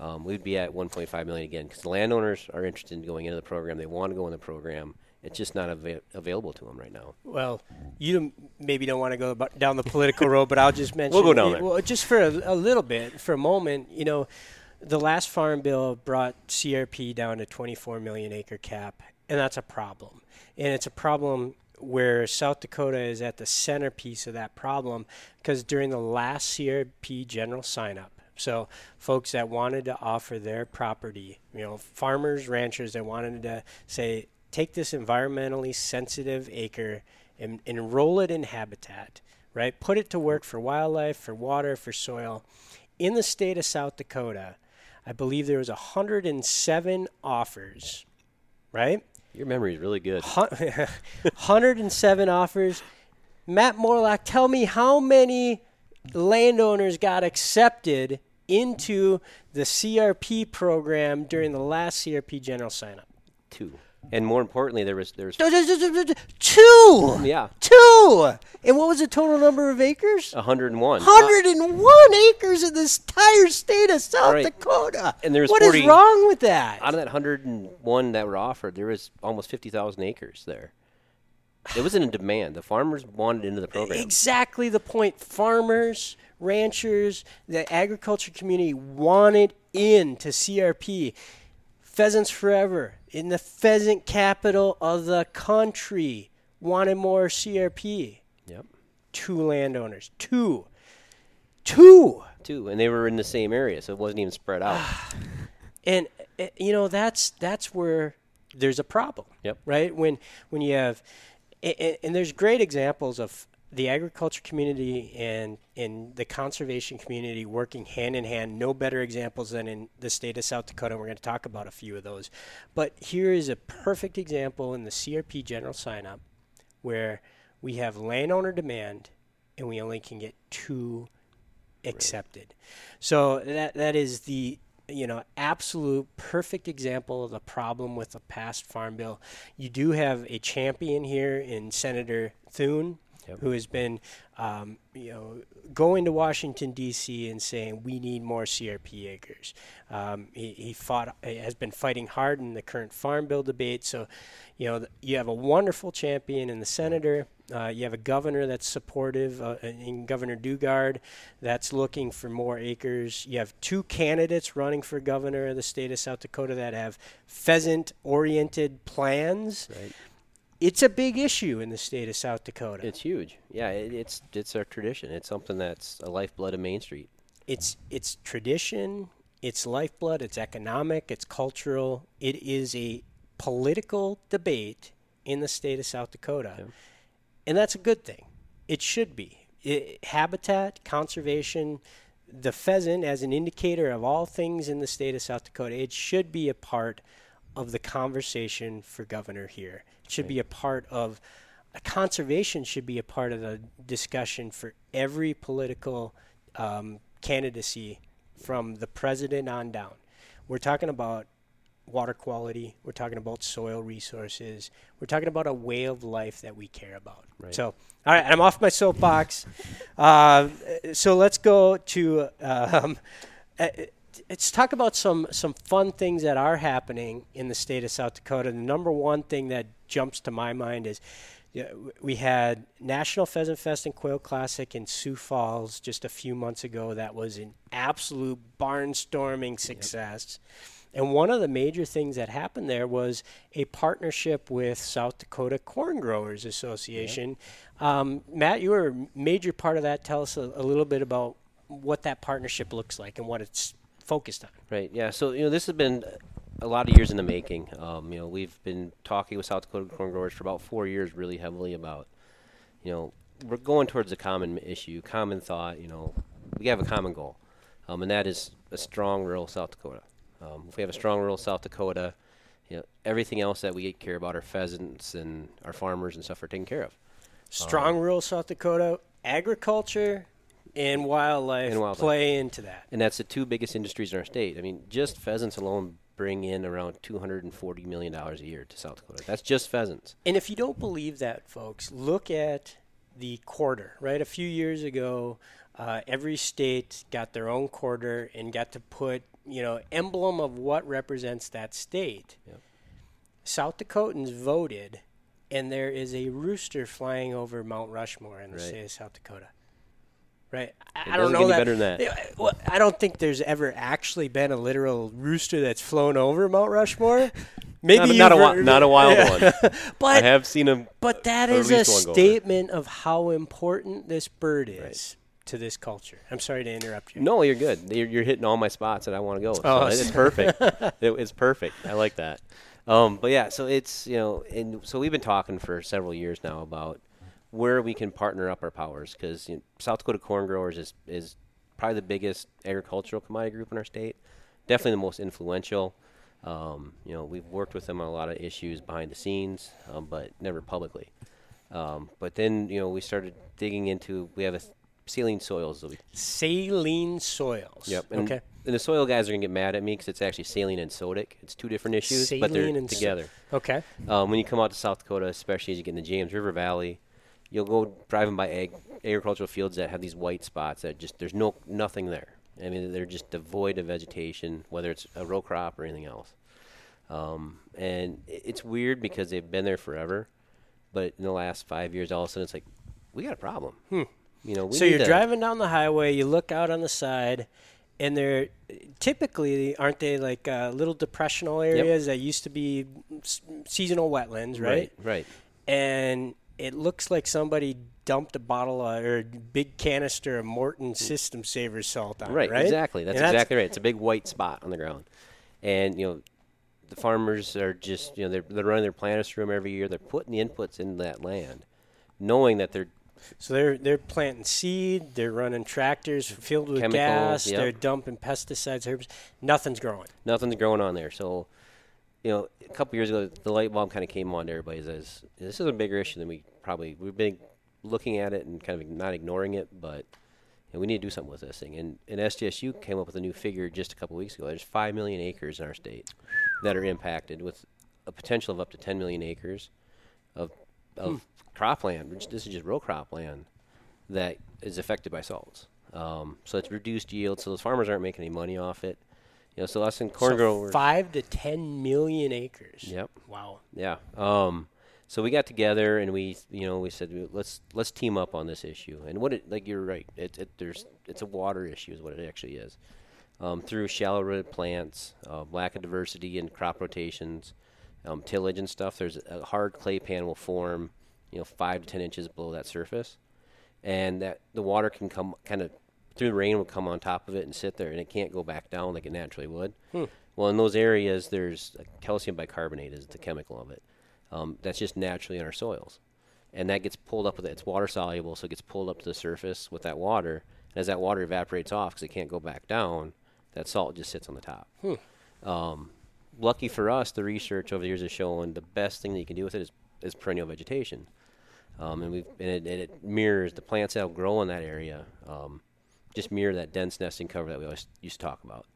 um, we'd be at 1.5 million again because the landowners are interested in going into the program. They want to go in the program. It's just not ava- available to them right now. Well, you maybe don't want to go about down the political road, but I'll just mention. We'll go down it- there. Well, just for a, a little bit, for a moment, you know, the last farm bill brought CRP down to 24 million acre cap, and that's a problem. And it's a problem where South Dakota is at the centerpiece of that problem because during the last CRP general sign up, so folks that wanted to offer their property, you know, farmers, ranchers that wanted to say, take this environmentally sensitive acre and enroll it in habitat, right? Put it to work for wildlife, for water, for soil. In the state of South Dakota, I believe there was 107 offers, right? Your memory is really good. 107 offers. Matt Morlock, tell me how many landowners got accepted into the CRP program during the last CRP general sign up? Two, and more importantly, there was there was Two! yeah, Two! And what was the total number of acres? 101. 101 acres in this entire state of South Right. Dakota. And there's What is 40 wrong with that? out of that 101 that were offered, there was almost 50,000 acres there. It wasn't in demand. The farmers wanted into the program. Exactly the point. Farmers, ranchers, the agriculture community wanted in to CRP. Pheasants Forever, in the pheasant capital of the country, wanted more CRP. Yep. Two landowners. Two. Two. Two, and they were in the same area, so it wasn't even spread out. And uh, you know that's that's where there's a problem. Yep. Right when when you have and, and there's great examples of the agriculture community and in the conservation community working hand in hand. No better examples than in the state of South Dakota. And we're going to talk about a few of those. But here is a perfect example in the CRP general sign up where we have landowner demand and we only can get two accepted. So that that is the you know absolute perfect example of the problem with the past farm bill. You do have a champion here in Senator Thune. Yep. Who has been, um, you know, going to Washington D.C. and saying we need more CRP acres. Um, he, he fought, has been fighting hard in the current farm bill debate. So, you know, you have a wonderful champion in the senator. Uh, you have a governor that's supportive, uh, in Governor Daugaard, that's looking for more acres. You have two candidates running for governor of the state of South Dakota that have pheasant-oriented plans. Right. It's a big issue in the state of South Dakota. It's huge. Yeah, it, it's it's our tradition. It's something that's a lifeblood of Main Street. it's it's tradition, it's lifeblood, it's economic, it's cultural. It is a political debate in the state of South Dakota. Yeah. And that's a good thing. It should be. I habitat, conservation, the pheasant as an indicator of all things in the state of South Dakota, it should be a part of the conversation for governor here. It should be a part of conservation should be a part of the discussion for every political um, candidacy from the president on down. We're talking about water quality. We're talking about soil resources. We're talking about a way of life that we care about. Right. So, all right, I'm off my soapbox. uh, so let's go to um, uh, let's talk about some some fun things that are happening in the state of South Dakota. The number one thing that jumps to my mind is. Yeah, w- we had National Pheasant Fest and Quail Classic in Sioux Falls just a few months ago. That was an absolute barnstorming success. And one of the major things that happened there was a partnership with South Dakota Corn Growers Association. Um, Matt, you were a major part of that. Tell us a, a little bit about what that partnership looks like and what it's focused on. Right. Yeah. So you know, this has been a lot of years in the making. Um, you know, we've been talking with South Dakota corn growers for about four years, really heavily about, you know, we're going towards a common issue, common thought. You know, we have a common goal, um, and that is a strong rural South Dakota. Um, if we have a strong rural South Dakota, you know, everything else that we care about, our pheasants and our farmers and stuff, are taken care of. Strong rural South Dakota, agriculture, and wildlife, And wildlife. play into that. And that's the two biggest industries in our state. I mean, just pheasants alone bring in around two hundred and forty million dollars a year to South Dakota. That's just pheasants. And if you don't believe that, folks, look at the quarter, right? A few years ago, uh, every state got their own quarter and got to put, you know, emblem of what represents that state. Yep. South Dakotans voted, and there is a rooster flying over Mount Rushmore in the Right. state of South Dakota. Right? I, I don't know that. better than that. Well, I don't think there's ever actually been a literal rooster that's flown over Mount Rushmore. Maybe not, a- not a not a wild Yeah. one. But I have seen them. but that is a least one go over. statement of how important this bird is Right. to this culture. I'm sorry to interrupt you. No, you're good. You're, you're hitting all my spots that I want to go. So Oh, it's perfect. it, it's perfect. I like that. Um, but yeah, so it's you know, and so we've been talking for several years now about where we can partner up our powers because you know, South Dakota Corn Growers is is probably the biggest agricultural commodity group in our state. Definitely the most influential. Um, you know, we've worked with them on a lot of issues behind the scenes, um, but never publicly. Um, but then you know we started digging into we have a saline soils that we Saline soils. Yep. And, okay. And the soil guys are gonna get mad at me because it's actually saline and sodic. It's two different issues, but they're Saline and so- together. Okay. um, when you come out to South Dakota, especially as you get in the James River Valley, you'll go driving by ag- agricultural fields that have these white spots that just there's no nothing there. I mean, they're just devoid of vegetation, whether it's a row crop or anything else. Um, and it's weird because they've been there forever, but in the last five years, all of a sudden, it's like we got a problem. Hmm. You know, we so you're driving down the highway, you look out on the side, and they're typically aren't they like uh, little depressional areas that used to be s- seasonal wetlands, right? right, right. And it looks like somebody dumped a bottle of, or a big canister of Morton System Saver salt on Right, it, right? exactly. That's And exactly right. It's a big white spot on the ground, and you know, the farmers are just you know they're they're running their planters room every year. They're putting the inputs into that land, knowing that they're So they're they're planting seed. They're running tractors filled with gas. yep. They're dumping pesticides, herbs. Nothing's growing. nothing's growing on there. So, you know, a couple years ago, the light bulb kind of came on to everybody as this is a bigger issue than we probably we've been looking at it and kind of not ignoring it, but you know, we need to do something with this thing. And, and SDSU came up with a new figure just a couple weeks ago. There's five million acres in our state that are impacted with a potential of up to 10 million acres of of cropland. which This is just row cropland that is affected by salts. Um, so it's reduced yield. So those farmers aren't making any money off it. Know, so us and corn so growers. five to ten million acres. Yep. Wow. Yeah. Um, so we got together and we, you know, we said let's let's team up on this issue. And what it like you're right. It, it there's it's a water issue is what it actually is. Um, through shallow rooted plants, uh, lack of diversity in crop rotations, um, tillage and stuff. There's a hard clay pan will form, you know, five to ten inches below that surface, and that the water can come kind of through the rain will come on top of it and sit there, and it can't go back down like it naturally would. Well, in those areas, there's calcium bicarbonate is the chemical of it. Um, that's just naturally in our soils, and that gets pulled up with it. It's water soluble, so it gets pulled up to the surface with that water. And as that water evaporates off, because it can't go back down, that salt just sits on the top. Um, lucky for us, the research over the years has shown the best thing that you can do with it is, is perennial vegetation. Um, and we've and it, and it mirrors the plants that grow in that area. Um, just mirror that dense nesting cover that we always used to talk about.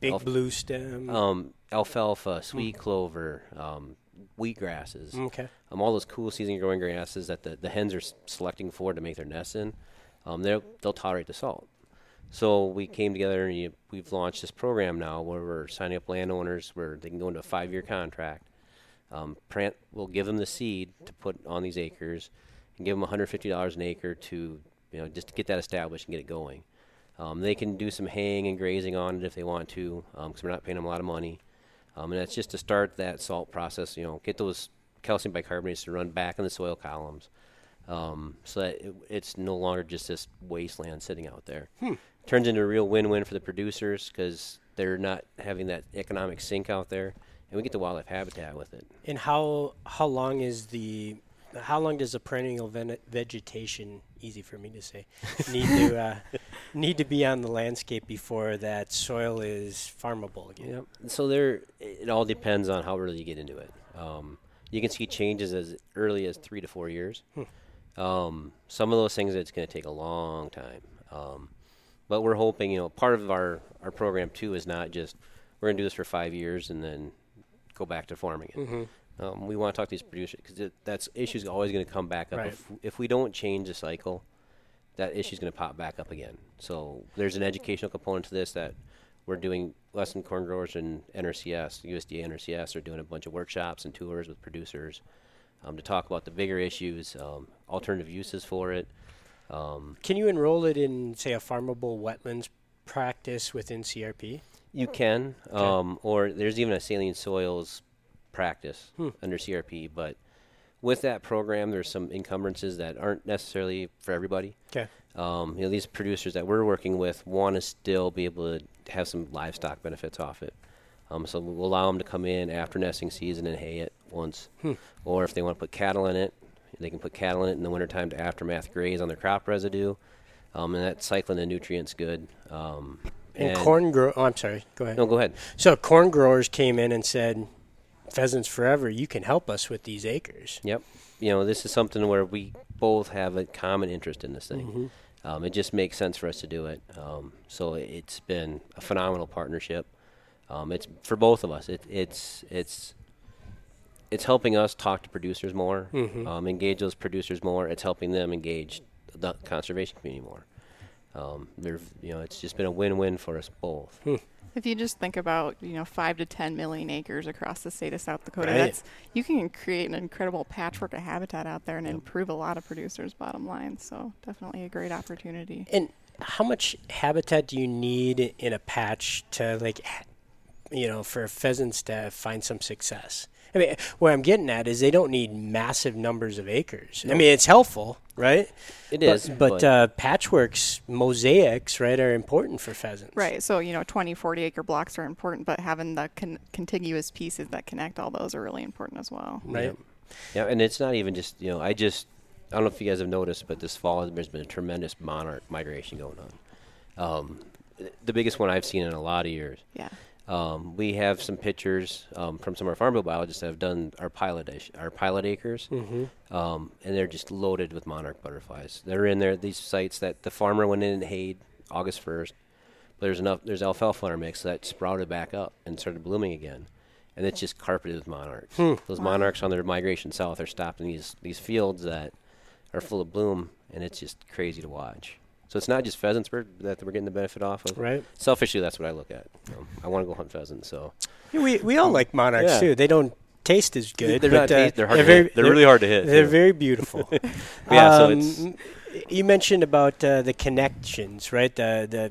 Big Alf- blue stem. Um, alfalfa, sweet clover, um, wheat grasses, okay. um, all those cool season growing grasses that the, the hens are s- selecting for to make their nests in. Um, they'll they'll tolerate the salt. So we came together and you, we've launched this program now where we're signing up landowners where they can go into a five-year contract. Um, Prant will give them the seed to put on these acres, and give them $150 an acre to you know just to get that established and get it going. Um, they can do some haying and grazing on it if they want to, because we're not paying them a lot of money. Um, and that's just to start that salt process. You know, get those calcium bicarbonates to run back in the soil columns, um, so that it, it's no longer just this wasteland sitting out there. Turns into a real win-win for the producers because they're not having that economic sink out there, and we get the wildlife habitat with it. And how how long is the how long does the perennial ven- vegetation easy for me to say need to uh, need to be on the landscape before that soil is farmable again? Yep. So there, it all depends on how early you get into it. Um, you can see changes as early as three to four years. Um, some of those things it's going to take a long time. Um, but we're hoping, you know, part of our, our program too is not just we're going to do this for five years and then go back to farming it. Um, we want to talk to these producers because that's issue's always going to come back up Right. if, if we don't change the cycle. That issue's going to pop back up again. So there's an educational component to this that we're doing. Lesson corn growers and NRCS, USDA NRCS, are doing a bunch of workshops and tours with producers um, to talk about the bigger issues, um, alternative uses for it. Um, Can you enroll it in say a farmable wetlands practice within CRP? You can, um, or there's even a saline soils practice under CRP. But with that program, there's some encumbrances that aren't necessarily for everybody. Okay. Um, you know, these producers that we're working with want to still be able to have some livestock benefits off it. Um, so we'll allow them to come in after nesting season and hay it once. Or if they want to put cattle in it, they can put cattle in it in the wintertime to aftermath graze on their crop residue. Um, and that cycling the nutrients good. Um, And, corn grow. Oh, I'm sorry. Go ahead. No, go ahead. So corn growers came in and said, "Pheasants Forever, you can help us with these acres." Yep. You know, this is something where we both have a common interest in this thing. Um, it just makes sense for us to do it. Um, so it's been a phenomenal partnership. Um, it's for both of us. It, it's it's it's helping us talk to producers more, um, engage those producers more. It's helping them engage the conservation community more. Um, they're, you know, it's just been a win-win for us both. If you just think about, you know, five to ten million acres across the state of South Dakota, Right. that's you can create an incredible patchwork of habitat out there and improve a lot of producers' bottom line. So definitely a great opportunity. And how much habitat do you need in a patch to like, you know, for pheasants to find some success? I mean, what I'm getting at is they don't need massive numbers of acres. I mean, it's helpful. Right? It But- is, but, but- uh, patchworks, mosaics, right, are important for pheasants. Right. So, you know, 20, 40 acre blocks are important, but having the con- contiguous pieces that connect all those are really important as well. Right. Yeah, and it's not even just you know I just I don't know if you guys have noticed, but this fall there's been a tremendous monarch migration going on. Um, the biggest one I've seen in a lot of years. Yeah. Um, we have some pictures um, from some of our farm bill biologists that have done our pilot ish- our pilot acres, Mm-hmm. um, and they're just loaded with monarch butterflies. They're in there these sites that the farmer went in and hayed August first. But there's enough there's alfalfa in our mix that sprouted back up and started blooming again, and it's just carpeted with monarchs. Those monarchs on their migration south are stopped in these these fields that are full of bloom, and it's just crazy to watch. So it's not just pheasants we're, that we're getting the benefit off of. Right. Selfishly, that's what I look at. Um, I want to go hunt pheasants, so We we all like monarchs Yeah. too. They don't taste as good. They're but, not uh, they're hard to very, hit. They're really hard to hit, They're too. very beautiful. Yeah, so Um, it's- You mentioned about uh, the connections, right? The the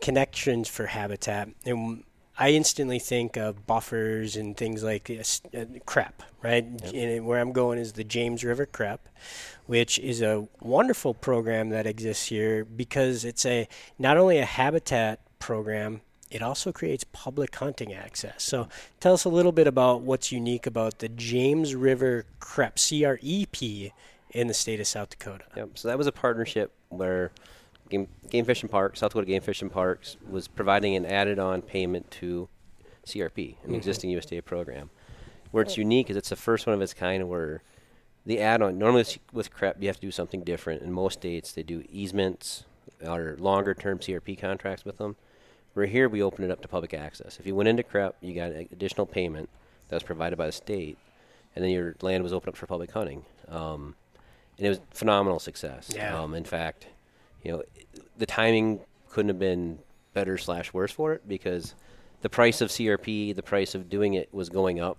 connections for habitat, and I instantly think of buffers and things like uh, crep, right? And where I'm going is the James River Crep, which is a wonderful program that exists here because it's a not only a habitat program, it also creates public hunting access. So tell us a little bit about what's unique about the James River Crep, C R E P, in the state of South Dakota. Yep. So that was a partnership where Game, Game Fish and Parks, South Dakota Game Fish and Parks, was providing an added-on payment to CRP, an existing USDA program. Where it's unique is it's the first one of its kind where the add-on normally with CREP you have to do something different. In most states they do easements or longer-term CRP contracts with them. Where here we open it up to public access. If you went into CREP, you got an additional payment that was provided by the state, and then your land was opened up for public hunting. Um, and it was phenomenal success. Yeah. Um, in fact, you know, the timing couldn't have been better slash worse for it because the price of CRP, the price of doing it was going up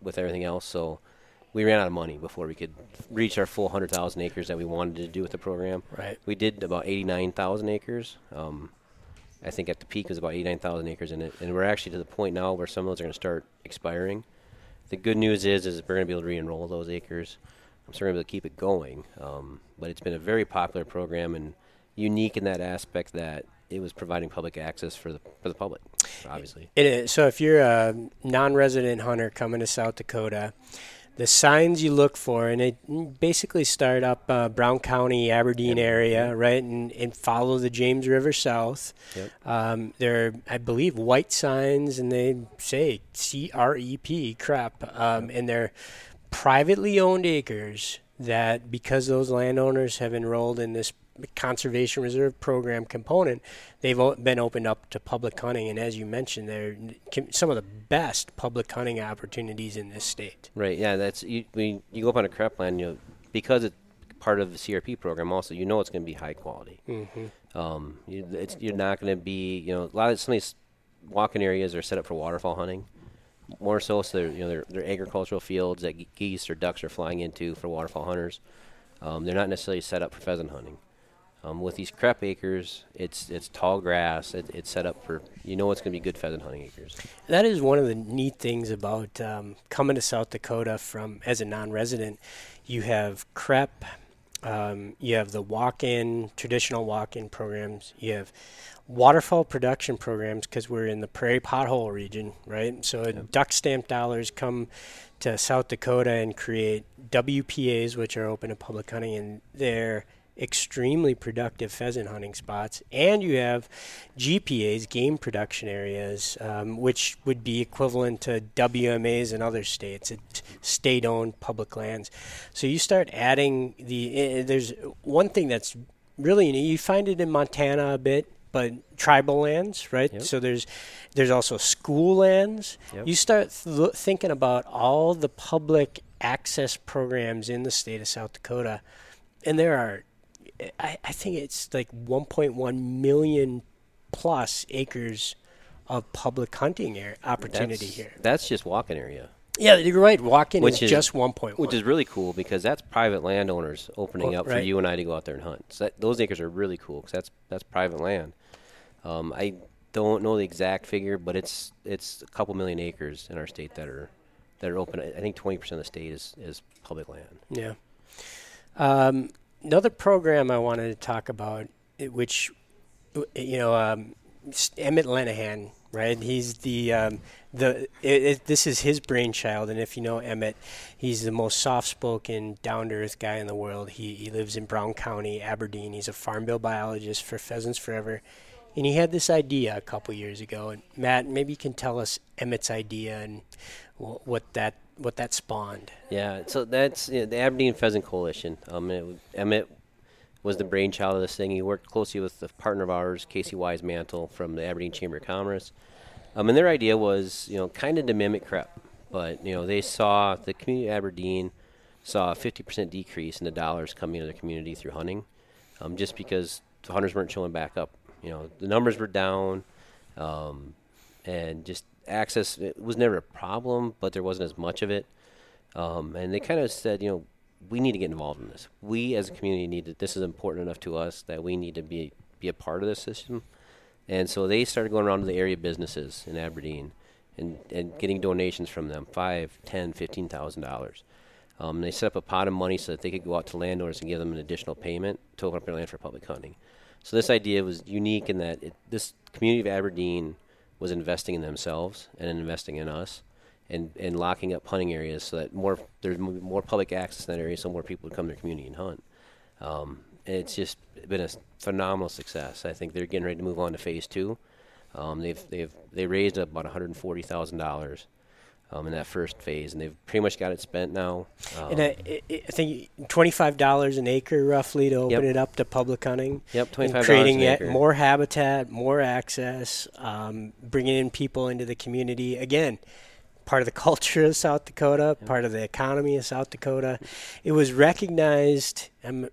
with everything else. So we ran out of money before we could reach our full 100,000 acres that we wanted to do with the program. Right. We did about 89,000 acres. Um, I think at the peak was about 89,000 acres in it, and we're actually to the point now where some of those are going to start expiring. The good news is, is we're going to be able to re-enroll those acres. I'm still going to be able to keep it going, um, but it's been a very popular program and unique in that aspect that it was providing public access for the for the public, obviously. It is. So if you're a non-resident hunter coming to South Dakota, the signs you look for, and it basically start up uh, Brown County, Aberdeen area, right, and, and follow the James River south. Yep. Um, they're, I believe, white signs, and they say C R E P, CREP, um, and they're privately owned acres that, because those landowners have enrolled in this conservation reserve program component, they've been opened up to public hunting, and as you mentioned, they're some of the best public hunting opportunities in this state. Right. Yeah. That's you. When you go up on a crep land, you know, because it's part of the CRP program. Also, you know it's going to be high quality. Mm-hmm. Um, you, it's, you're not going to be, you know, a lot of some of these walking areas are set up for waterfowl hunting. More so, so they're, you know, they're, they're agricultural fields that geese or ducks are flying into for waterfowl hunters. Um, they're not necessarily set up for pheasant hunting. Um, with these crep acres, it's it's tall grass. It, it's set up for you know it's going to be good pheasant hunting acres. That is one of the neat things about um, coming to South Dakota from as a non-resident. You have CREP, um, you have the walk-in traditional walk-in programs. You have waterfowl production programs because we're in the prairie pothole region, right? So duck stamp dollars come to South Dakota and create WPAs, which are open to public hunting, and they're extremely productive pheasant hunting spots. And you have GPAs, game production areas, um, which would be equivalent to WMAs in other states, it's state-owned public lands. So you start adding the. Uh, there's one thing that's really. You find it in Montana a bit, but tribal lands, right? Yep. So there's there's also school lands. Yep. You start th- thinking about all the public access programs in the state of South Dakota, and there are, I, I think it's like 1.1 million plus acres of public hunting air opportunity That's, here. That's just walking area. Yeah, you're right. Walking Which is, is- just 1.1. Which is really cool because that's private landowners opening Oh, up for you and I to go out there and hunt. So that, those acres are really cool because that's that's private land. Um, I don't know the exact figure, but it's it's a couple million acres in our state that are that are open. I think twenty percent of the state is is public land. Yeah. Um, another program I wanted to talk about, which you know, um, Emmett Lenahan, right? He's the um, the it, it, this is his brainchild, and if you know Emmett, he's the most soft-spoken, down-to-earth guy in the world. He he lives in Brown County, Aberdeen. He's a farm bill biologist for Pheasants Forever, and he had this idea a couple years ago. And Matt, maybe you can tell us Emmett's idea and what that what that spawned. Yeah, so that's you know, the Aberdeen Pheasant Coalition. Um, it, Emmett was the brainchild of this thing. He worked closely with a partner of ours, Casey Weismantel from the Aberdeen Chamber of Commerce. Um, and their idea was, you know, kind of to mimic CREP, but you know they saw the community of Aberdeen saw a 50% decrease in the dollars coming into the community through hunting, um, just because the hunters weren't showing back up. You know, the numbers were down, um, and just access was never a problem, but there wasn't as much of it. Um, and they kind of said, you know, we need to get involved in this. We as a community need to. This is important enough to us that we need to be be a part of this system. And so they started going around to the area businesses in Aberdeen and, and getting donations from them five, ten, fifteen thousand dollars. Um, they set up a pot of money so that they could go out to landowners and give them an additional payment to open up their land for public hunting. So this idea was unique in that it, this community of Aberdeen was investing in themselves and investing in us and, and locking up hunting areas so that more there's more public access in that area so more people would come to their community and hunt. Um, and it's just been a phenomenal success. I think they're getting ready to move on to phase two. Um, they've they've they raised about one hundred forty thousand dollars um, in that first phase, and they've pretty much got it spent now. Um, and I, I, think twenty-five dollars an acre, roughly, to open yep. it up to public hunting. Yep, twenty-five creating an acre. Creating more habitat, more access, um, bringing in people into the community. Again, part of the culture of South Dakota, yep. part of the economy of South Dakota. It was recognized. I'm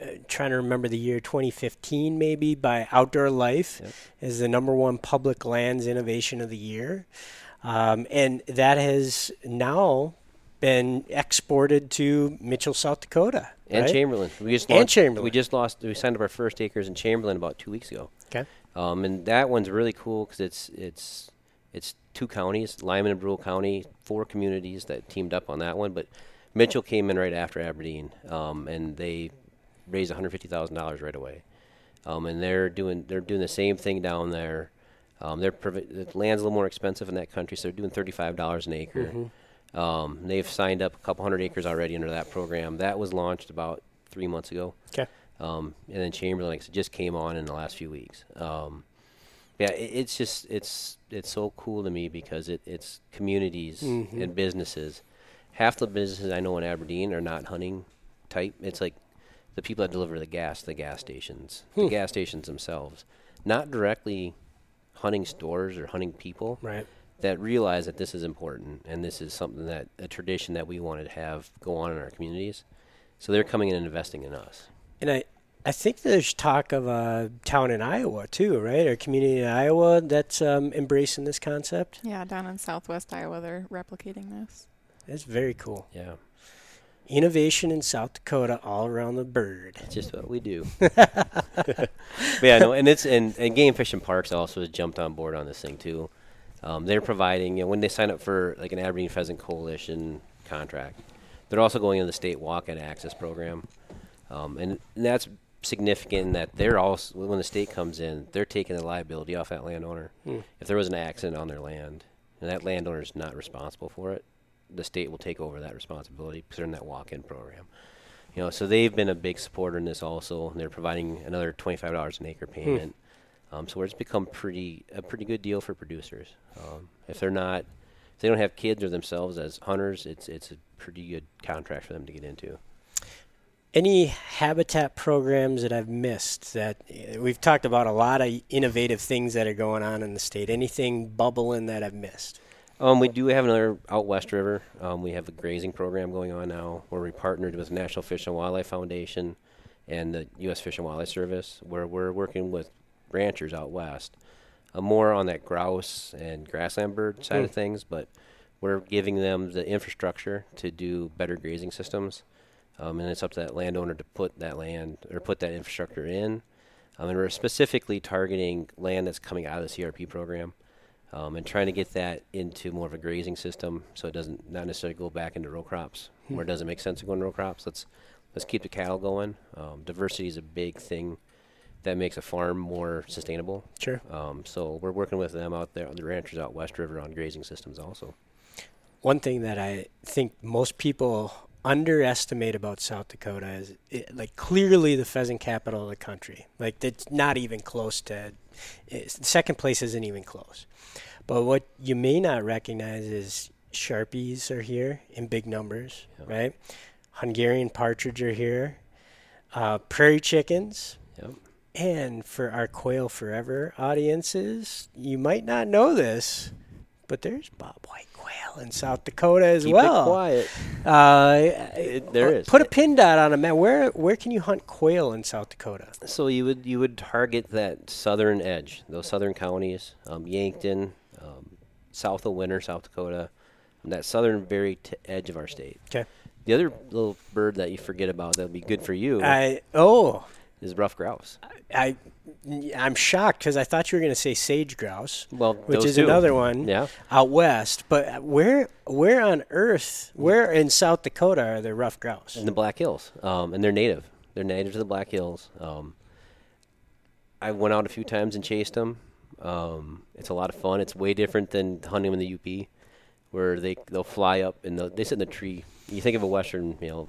uh, trying to remember the year 2015, maybe by Outdoor Life yep. as the number one public lands innovation of the year. Um, and that has now been exported to Mitchell, South Dakota, and right? Chamberlain. We just and launched, Chamberlain. We just lost. We signed up our first acres in Chamberlain about two weeks ago. Okay. Um, and that one's really cool because it's it's it's two counties, Lyman and Brule County, four communities that teamed up on that one. But Mitchell came in right after Aberdeen, um, and they raised one hundred fifty thousand dollars right away. Um, and they're doing they're doing the same thing down there um, they're provi- the land's a little more expensive in that country, so they're doing thirty-five dollars an acre. Mm-hmm. Um, they've signed up a couple hundred acres already under that program. That was launched about three months ago. Okay. Um, and then Chamberlain like, just came on in the last few weeks. Um, yeah, it, it's just it's it's so cool to me because it, it's communities mm-hmm. and businesses. Half the businesses I know in Aberdeen are not hunting type. It's like the people that deliver the gas, the gas stations, hmm. the gas stations themselves, not directly hunting stores or hunting people right. that realize that this is important and this is something that a tradition that we wanted to have go on in our communities. So they're coming in and investing in us. And I, I think there's talk of a town in Iowa too, right? Or a community in Iowa that's um, embracing this concept. Yeah, down in Southwest Iowa, they're replicating this. That's very cool. Yeah innovation in South Dakota all around the bird. It's just what we do. but yeah, no, and it's and, and Game Fish and Parks also has jumped on board on this thing too. Um, they're providing you know, when they sign up for like an Aberdeen Pheasant Coalition contract, they're also going into the state walk-in access program, um, and, and that's significant in that they're also when the state comes in, they're taking the liability off that landowner. Hmm. If there was an accident on their land, and that landowner is not responsible for it, the state will take over that responsibility because they're in that walk-in program. You know, so they've been a big supporter in this also. And they're providing another twenty-five dollars an acre hmm. payment. Hmm. Um, so it's become pretty a pretty good deal for producers. Um, if they're not, if they don't have kids or themselves as hunters, it's it's a pretty good contract for them to get into. Any habitat programs that I've missed that uh, we've talked about a lot of innovative things that are going on in the state. Anything bubbling that I've missed? Um, we do have another out west river. Um, we have a grazing program going on now where we partnered with National Fish and Wildlife Foundation and the U.S. Fish and Wildlife Service, where we're working with ranchers out west, uh, more on that grouse and grassland bird side mm. of hmm. things, but we're giving them the infrastructure to do better grazing systems, um, and it's up to that landowner to put that land or put that infrastructure in. Um, and we're specifically targeting land that's coming out of the CRP program um, and trying to get that into more of a grazing system so it doesn't not necessarily go back into row crops hmm. where it doesn't make sense to go into row crops. Let's let's keep the cattle going. Um, diversity is a big thing that makes a farm more sustainable. Sure. Um, so we're working with them out there, the ranchers out West River on grazing systems also. One thing that I think most people underestimate about South Dakota is it, like clearly the pheasant capital of the country. Like it's not even close to second place isn't even close. But what you may not recognize is sharpies are here in big numbers, yep. right? Hungarian partridge are here, uh, prairie chickens. Yep. And for our Quail Forever audiences, you might not know this, but there's bobwhite quail in South Dakota as Keep well. It quiet. Uh, it, there is. Put a pin dot on a map. Where where can you hunt quail in South Dakota? So you would you would target that southern edge, those southern counties, um, Yankton, um, south of Winner, South Dakota, that southern very t- edge of our state. Okay. The other little bird that you forget about that would be good for you. I oh is ruffed grouse. I I'm shocked because I thought you were going to say sage grouse. Well, which is two. another one yeah. out west. But where where on earth, where in South Dakota are there ruffed grouse? In the Black Hills, um, and they're native. They're native to the Black Hills. Um, I went out a few times and chased them. Um, it's a lot of fun. It's way different than hunting them in the UP, where they they'll fly up and they sit in the tree. You think of a western, you know,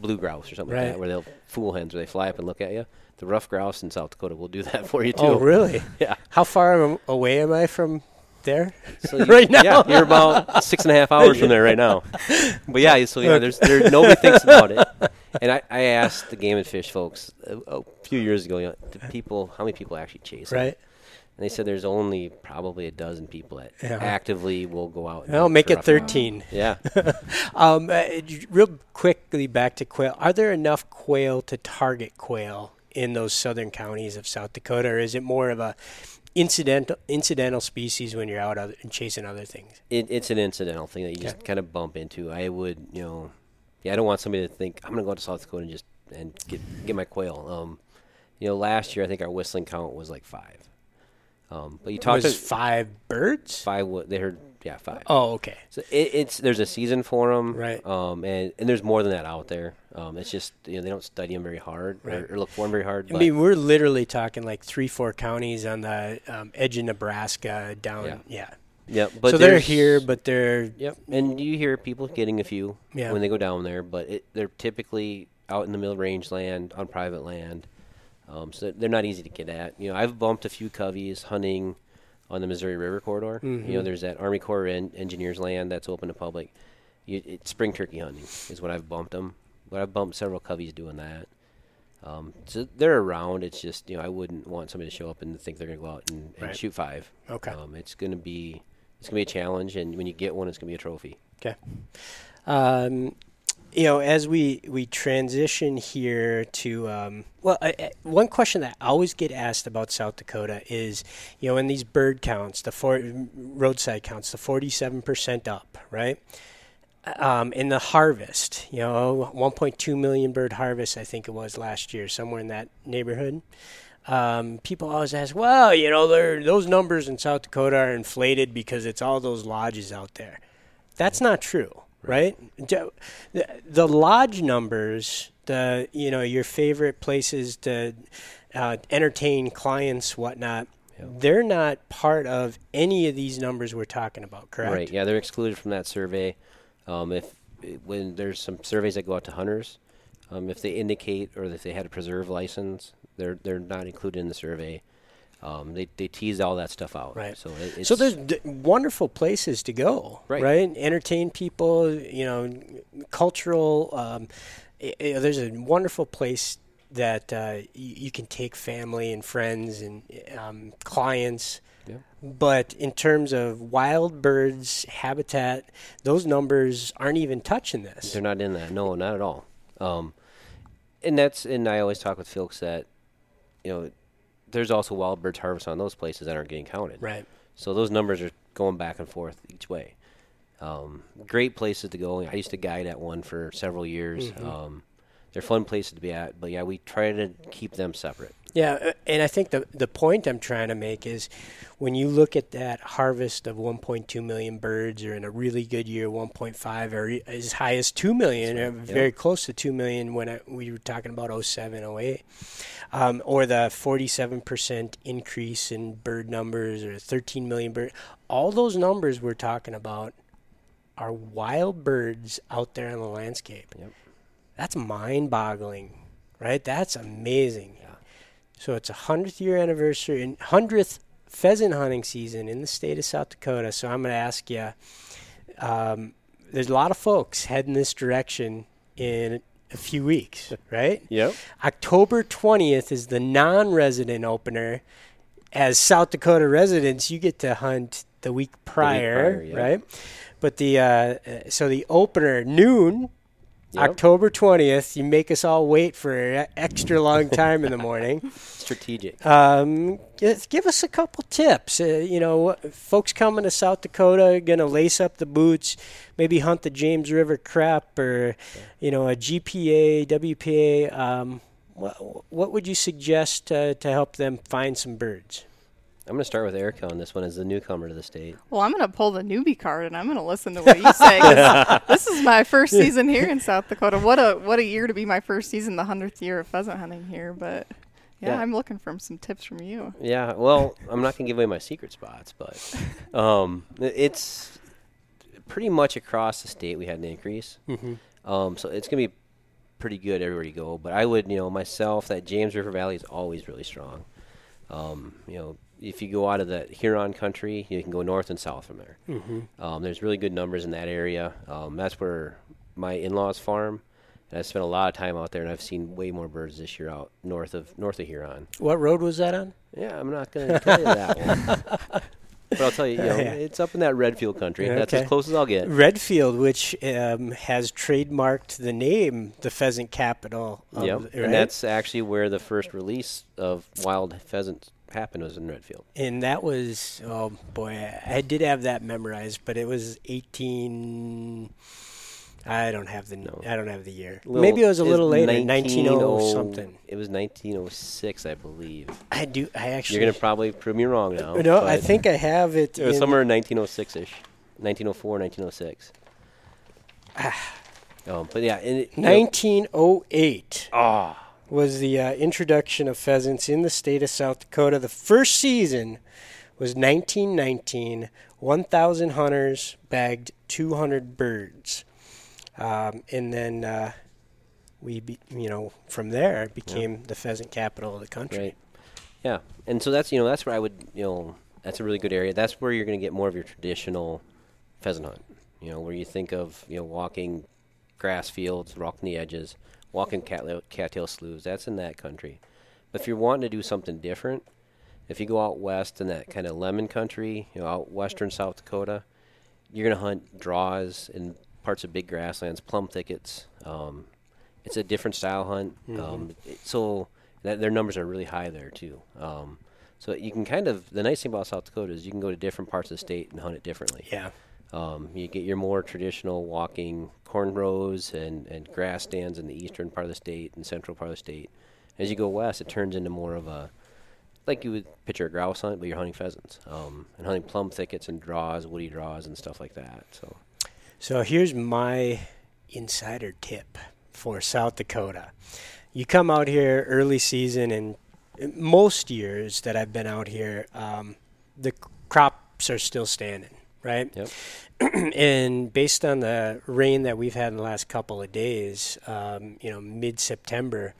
blue grouse or something right. like that, where they'll fool hens, where they fly up and look at you. The ruffed grouse in South Dakota will do that for you oh, too. Oh, really? yeah. How far away am I from there? So you, right now, yeah, you're about six and a half hours from there right now. But yeah, so yeah, there's there nobody thinks about it. And I, I asked the game and fish folks a, a few years ago, you know, people, how many people actually chase right? Them? And they said there's only probably a dozen people that yeah. actively will go out. I'll make it 13. Yeah. um, uh, real quickly back to quail. Are there enough quail to target quail in those southern counties of South Dakota, or is it more of a incidental incidental species when you're out other, chasing other things? It, it's an incidental thing that you okay. just kind of bump into. I would, you know, yeah, I don't want somebody to think I'm going to go out to South Dakota and just and get get my quail. Um, you know, last year I think our whistling count was like five. Um, but you talk was five birds. Five. They heard yeah five. Oh, okay. So it, it's there's a season for them, right? Um, and and there's more than that out there. Um, it's just you know they don't study them very hard right. or, or, look for them very hard. I mean, we're literally talking like three, four counties on the um, edge of Nebraska down. Yeah. yeah. Yep, but so they're here, but they're yep. And you hear people getting a few yeah. when they go down there, but it, they're typically out in the middle range land on private land, um, so they're not easy to get at. You know, I've bumped a few coveys hunting on the Missouri River corridor. Mm-hmm. You know, there's that Army Corps en- engineers land that's open to public. You, it, spring turkey hunting is what I've bumped them. But I've bumped several coveys doing that. Um, so they're around. It's just you know I wouldn't want somebody to show up and think they're going to go out and, and right. shoot five. Okay. Um, it's going to be it's going to be a challenge, and when you get one, it's going to be a trophy. Okay. Um, you know, as we we transition here to um, well, I, one question that I always get asked about South Dakota is, you know, in these bird counts, the four, roadside counts, the forty-seven percent up, right? Um, in the harvest, you know, 1.2 million bird harvest, I think it was last year, somewhere in that neighborhood. Um, people always ask, well, you know, those numbers in South Dakota are inflated because it's all those lodges out there. That's not true right? The, the lodge numbers, the you know your favorite places to uh, entertain clients, whatnot. Yep. They're not part of any of these numbers we're talking about, correct? Right. Yeah, they're excluded from that survey. Um, if when there's some surveys that go out to hunters, um, if they indicate or if they had a preserve license, they're they're not included in the survey. Um, they they tease all that stuff out. Right. So it, so there's d- wonderful places to go. Right. Right. Entertain people. You know, cultural. Um, it, it, there's a wonderful place that uh, y- you can take family and friends and um, clients. Yeah. But in terms of wild birds habitat, those numbers aren't even touching this. They're not in that. No, not at all. Um, and that's and I always talk with folks that, you know, there's also wild birds harvest on those places that aren't getting counted. Right. So those numbers are going back and forth each way. Um, great places to go. I used to guide at one for several years. Mm-hmm. Um, they're fun places to be at. But yeah, we try to keep them separate. Yeah, uh, and I think the the point I'm trying to make is when you look at that harvest of 1.2 million birds, or in a really good year, 1.5, or as high as 2 million, or very close to 2 million when I, we were talking about 07, 08, um, or the 47% increase in bird numbers, or 13 million birds. All those numbers we're talking about are wild birds out there in the landscape. Yep. That's mind-boggling, right? That's amazing. So it's a hundredth year anniversary and hundredth pheasant hunting season in the state of South Dakota. So I'm going to ask you. Um, there's a lot of folks heading this direction in a few weeks, right? Yep. October 20th is the non-resident opener. As South Dakota residents, you get to hunt the week prior, prior, yeah. right? But the uh, so the opener noon Yep. October 20th. You make us all wait for an extra long time in the morning. Strategic. Um, give, us a couple tips. Uh, you know, folks coming to South Dakota are going to lace up the boots, maybe hunt the James River CREP or, you know, a GPA, WPA. Um, what, what would you suggest uh, to help them find some birds? I'm going to start with Erica on this one as the newcomer to the state. Well, I'm going to pull the newbie card and I'm going to listen to what you say. this is my first season here in South Dakota. What a what a year to be my first season, the hundredth year of pheasant hunting here. But yeah, Yeah. I'm looking for some tips from you. Yeah, well, I'm not going to give away my secret spots, but um, it's pretty much across the state we had an increase. Mm-hmm. Um, so it's going to be pretty good everywhere you go. But I would, you know, myself, that James River Valley is always really strong. Um, you know, if you go out of the Huron country, you can go north and south from there. Mm-hmm. Um, there's really good numbers in that area. Um, that's where my in-laws farm. And I spent a lot of time out there, and I've seen way more birds this year out north of north of Huron. What road was that on? Yeah, I'm not going to tell you that one. But I'll tell you, you know, Yeah. it's up in that Redfield country. Yeah, That's as close as I'll get. Redfield, which um, has trademarked the name the pheasant capital. Of, Yep. right? And that's actually where the first release of wild pheasants happened was in Redfield. and that was oh boy, I I did have that memorized, but it was eighteen. I don't have the No. I don't have the year. Little- Maybe it was a little later, 19 nineteen oh something. It was 1906, I believe. I do. I actually. You're going to probably prove me wrong now. no, I think I have it. it was in- somewhere in 1906ish, 1904, 1906. um, but yeah, it, 1908 Ah, was the uh, introduction of pheasants in the state of South Dakota. The first season was 1919. 1,000 hunters bagged 200 birds, um, and then uh, we, be, you know, from there it became the pheasant capital of the country. Right. Yeah, and so that's you know that's where I would you know that's a really good area. That's where you're going to get more of your traditional pheasant hunt. You know where you think of you know walking grass fields, walking the edges, walking cattail, cattail sloughs. That's in that country. But if you're wanting to do something different, if you go out west in that kind of Lemmon country, you know out western South Dakota, you're going to hunt draws in parts of big grasslands, plum thickets. Um, it's a different style hunt. Um, it- so that their numbers are really high there too. Um, so you can kind of the nice thing about South Dakota is you can go to different parts of the state and hunt it differently. Yeah. Um, you get your more traditional walking corn rows and, and grass stands in the eastern part of the state and central part of the state. As you go west, it turns into more of a like you would picture a grouse hunt, but you're hunting pheasants um, and hunting plum thickets and draws, woody draws, and stuff like that. So So here's my insider tip for South Dakota. You come out here early season, and most years that I've been out here, um, the crops are still standing, right? Yep. and based on the rain that we've had in the last couple of days, um, you know, mid September,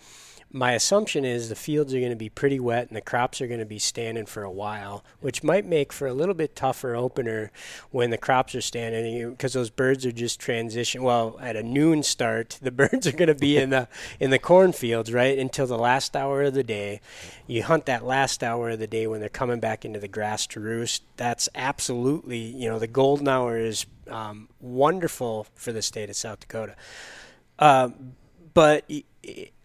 my assumption is the fields are going to be pretty wet and the crops are going to be standing for a while, which might make for a little bit tougher opener when the crops are standing because those birds are just transition. Well, at a noon start, the birds are going to be in the in the cornfields right until the last hour of the day. You hunt that last hour of the day when they're coming back into the grass to roost. That's absolutely you know the golden hour is um, wonderful for the state of South Dakota. Um, but y-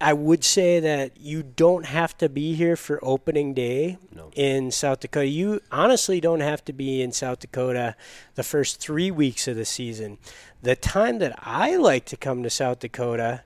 I would say that you don't have to be here for opening day No. in South Dakota. You honestly don't have to be in South Dakota the first three weeks of the season. The time that I like to come to South Dakota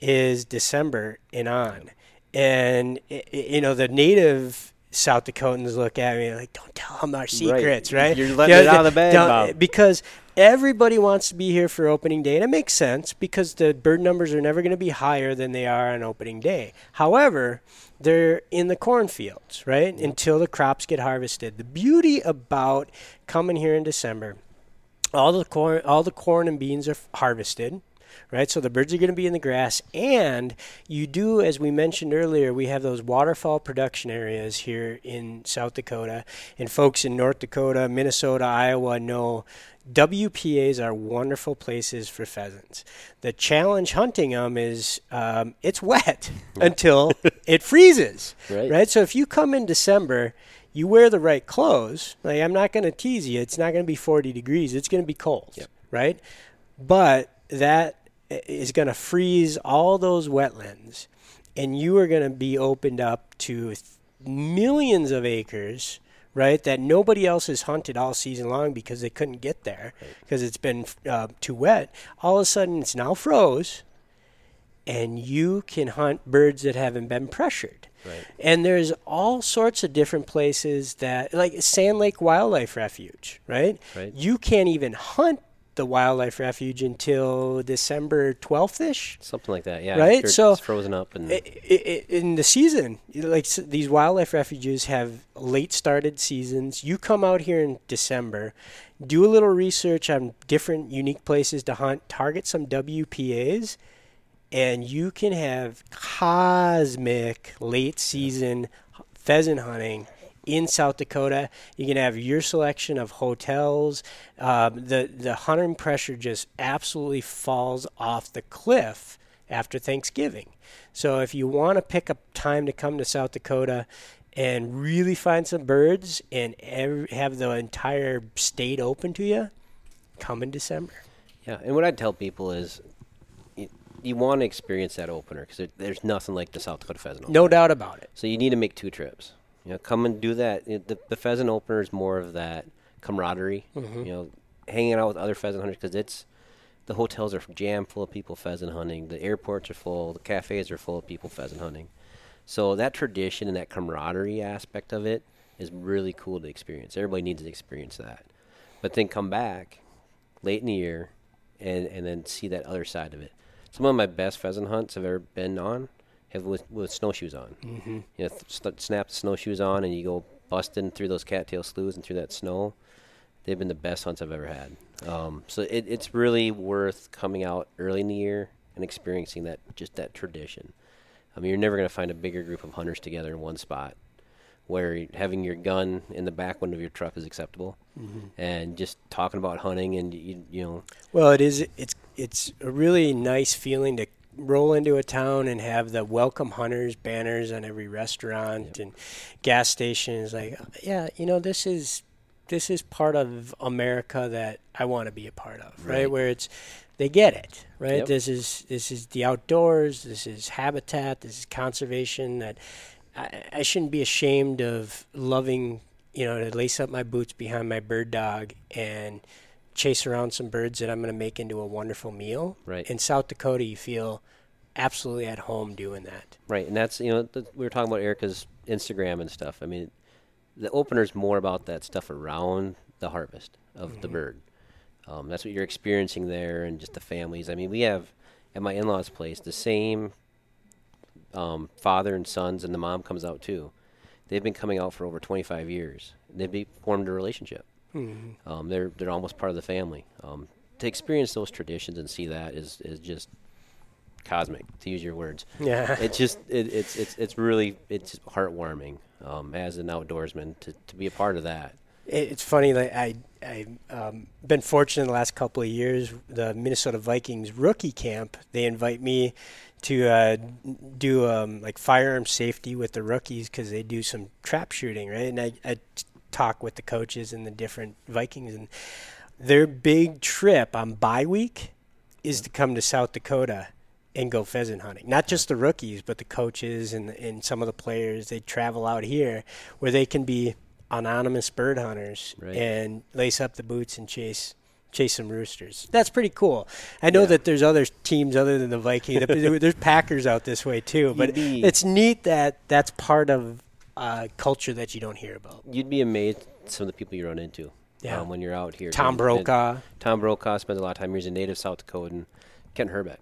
is December and on. And, you know, the native South Dakotans look at me like, don't tell them our secrets, right? You're letting it out of the bag, Bob. Because everybody wants to be here for opening day, and it makes sense because the bird numbers are never going to be higher than they are on opening day. However, they're in the cornfields, right? Until the crops get harvested. The beauty about coming here in December, all the corn, all the corn and beans are harvested, right? So the birds are going to be in the grass, and you do, as we mentioned earlier, we have those waterfowl production areas here in South Dakota, and folks in North Dakota, Minnesota, Iowa know WPAs are wonderful places for pheasants. The challenge hunting them is um, it's wet until it freezes, Right. right? So if you come in December, you wear the right clothes. Like I'm not going to tease you. It's not going to be 40 degrees. It's going to be cold, Yep. right? But that is going to freeze all those wetlands, and you are going to be opened up to th- millions of acres, right? That nobody else has hunted all season long because they couldn't get there because it's been uh, too wet. All of a sudden, it's now froze, and you can hunt birds that haven't been pressured. Right. And there's all sorts of different places that, like Sand Lake Wildlife Refuge, right? Right. You can't even hunt the wildlife refuge until December 12th ish. Something like that, yeah. Right, so- it's frozen up and I- I- in the season, like these wildlife refuges have late started seasons. You come out here in December, do a little research on different unique places to hunt, target some WPAs, and you can have cosmic late season pheasant hunting in South Dakota. You can have your selection of hotels. Um, the the hunting pressure just absolutely falls off the cliff after Thanksgiving. So if you want to pick a time to come to South Dakota and really find some birds and ev- have the entire state open to you, come in December. Yeah, and what I'd tell people is, you, you want to experience that opener because there, there's nothing like the South Dakota pheasant. Opener. No doubt about it. So you need to make two trips. You know, come and do that. It- The, the pheasant opener is more of that camaraderie. Mm-hmm. You know, hanging out with other pheasant hunters because it's the hotels are jammed full of people pheasant hunting. The airports are full. The cafes are full of people pheasant hunting. So that tradition and that camaraderie aspect of it is really cool to experience. Everybody needs to experience that. But then come back late in the year and, and then see that other side of it. Some of my best pheasant hunts I've ever been on have with, with snowshoes on. Mm-hmm. You know, th- snap the snowshoes on and you go busting through those cattail sloughs and through that snow. They've been the best hunts I've ever had. Um, so it, it's really worth coming out early in the year and experiencing that just that tradition. I mean, you're never going to find a bigger group of hunters together in one spot where having your gun in the back window of your truck is acceptable, and just talking about hunting and you you know Well, it is. It's it's a really nice feeling to roll into a town and have the welcome hunters banners on every restaurant and gas station. Is like, yeah, you know, this is this is part of America that I want to be a part of, right? Right. Where it's they get it, right? Yep. This is this is the outdoors. This is habitat. This is conservation. That I, I shouldn't be ashamed of loving. You know, to lace up my boots behind my bird dog and chase around some birds that I'm going to make into a wonderful meal. Right. In South Dakota, you feel absolutely at home doing that. Right, and that's you know th- we were talking about Erica's Instagram and stuff. I mean, the opener's more about that stuff around the harvest of the bird. Um, that's what you're experiencing there, and just the families. I mean, we have at my in-laws' place the same um, father and sons, and the mom comes out too. They've been coming out for over 25 years. They've formed a relationship. Um, they're they're almost part of the family. Um, to experience those traditions and see that is is just cosmic, to use your words Yeah. it's just it, it's it's it's really it's heartwarming um, as an outdoorsman to, to be a part of that. It's funny. Like I, I um, been fortunate in the last couple of years. The Minnesota Vikings rookie camp. They invite me to uh, do um, like firearm safety with the rookies because they do some trap shooting, right? And I talk with the coaches and the different Vikings, and their big trip on bye week is to come to South Dakota and go pheasant hunting. Not just the rookies, but the coaches and and some of the players. They travel out here where they can be anonymous bird hunters Right. and lace up the boots and chase chase some roosters. That's pretty cool. I know Yeah. that there's other teams other than the Vikings. there's Packers out this way too, but be- it's neat that that's part of uh, culture that you don't hear about. You'd be amazed some of the people you run into. Yeah. Um, when you're out here. Tom Brokaw. Tom Brokaw spends a lot of time. Here. He's a native South Dakotan. Kent Herbeck.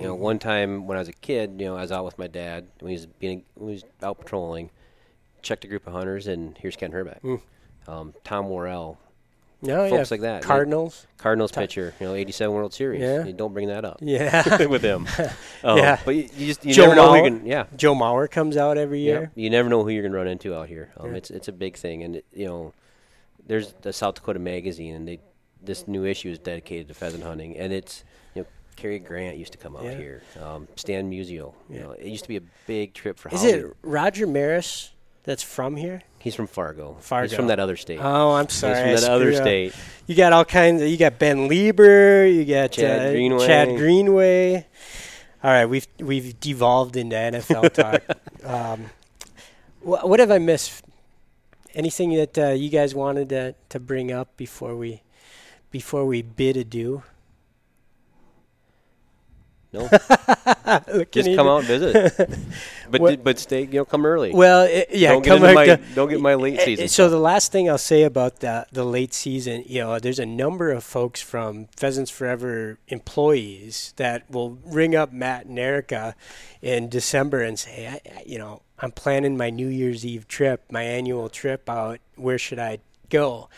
You know, one time when I was a kid, you know, I was out with my dad when he was being when he was out patrolling. Checked a group of hunters, and here's Ken Herbeck. Um, Todd Worrell, No, folks yeah, like that. Cardinals. Cardinals pitcher. You know, 87 World Series. Yeah. You don't bring that up Yeah. with him. Um, Yeah. But you, you just you Joe never know who Mauer. you're gonna, yeah. Joe Mauer comes out every Yeah, year. you never know who you're gonna run into out here. Um, Yeah. It's it's a big thing, and it, you know, there's the South Dakota Magazine, and they this new issue is dedicated to pheasant hunting, and it's Cary Grant used to come out Yeah. here, um, Stan Musial. You know, it used to be a big trip for. Is Hollywood. it Roger Maris that's from here? He's from Fargo. Fargo. He's from that other state. Oh, I'm sorry. He's from that other up. state. You got all kinds. Of, you got Ben Leber. You got Chad uh, Greenway. Chad Greenway. All right, we've we've devolved into NFL talk. um, wh- what have I missed? Anything that uh, you guys wanted to to bring up before we before we bid adieu? No, just come out and visit. but di- but stay, you know, come early. Well, it, yeah, don't get come back my to- don't get my late Uh, season. So stuff. the last thing I'll say about the the late season, you know, there's a number of folks from Pheasants Forever employees that will ring up Matt and Erica in December and say, I, I- you know, I'm planning my New Year's Eve trip, my annual trip out. Where should I go?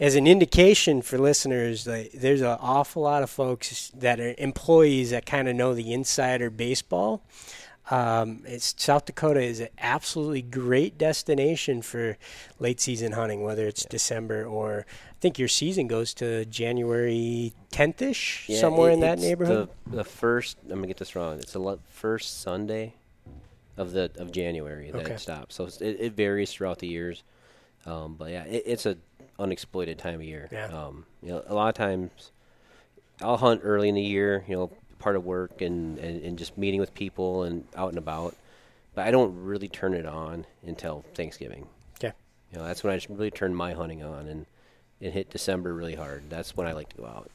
As an indication for listeners, like, there's an awful lot of folks that are employees that kind of know the insider baseball. Um, it's South Dakota is an absolutely great destination for late season hunting, whether it's December or I think your season goes to January 10th ish, Yeah, somewhere it- in that neighborhood. The, the first, I'm gonna get this wrong. It's the first Sunday of the of January that Okay. it stops. So it, it varies throughout the years, um, but yeah, it, it's a unexploited time of year. Yeah. Um, you know, a lot of times I'll hunt early in the year. You know, part of work and, and, and just meeting with people and out and about. But I don't really turn it on until Thanksgiving. Okay. You know, that's when I just really turn my hunting on and it hit December really hard. That's when I like to go out.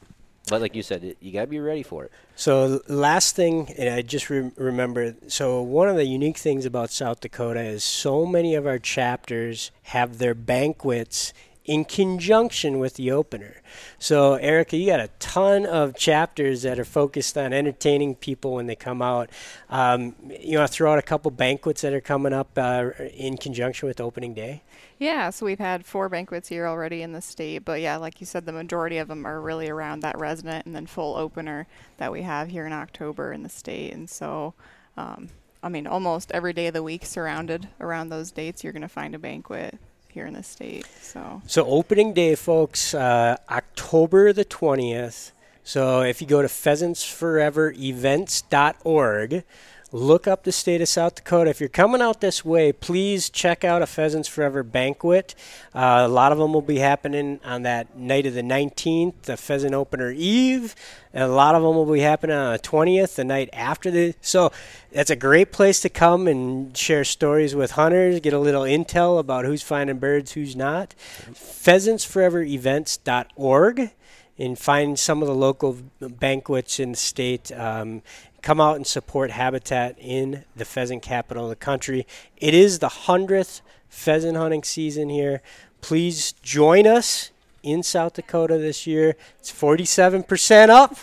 But like you said, you got to be ready for it. So last thing, and I just re- remember. So one of the unique things about South Dakota is so many of our chapters have their banquets in conjunction with the opener. So Erica, you got a ton of chapters that are focused on entertaining people when they come out. Um, you want to throw out a couple banquets that are coming up uh, in conjunction with opening day? Yeah, so we've had four banquets here already in the state, but yeah, like you said, the majority of them are really around that resident and then full opener that we have here in October in the state. And so, um, I mean, almost every day of the week surrounded around those dates, you're going to find a banquet here in the state. So, So opening day, folks, uh, October the twentieth. So if you go to pheasantsforeverevents.org, look up the state of South Dakota. If you're coming out this way, please check out a Pheasants Forever banquet. Uh, a lot of them will be happening on that night of the 19th, the Pheasant Opener Eve. And a lot of them will be happening on the 20th, the night after the. So that's a great place to come and share stories with hunters, get a little intel about who's finding birds, who's not. Pheasantsforeverevents.org and find some of the local banquets in the state. Um, come out and support habitat in the pheasant capital of the country. It is the 100th pheasant hunting season here. Please join us in South Dakota this year. It's 47% up,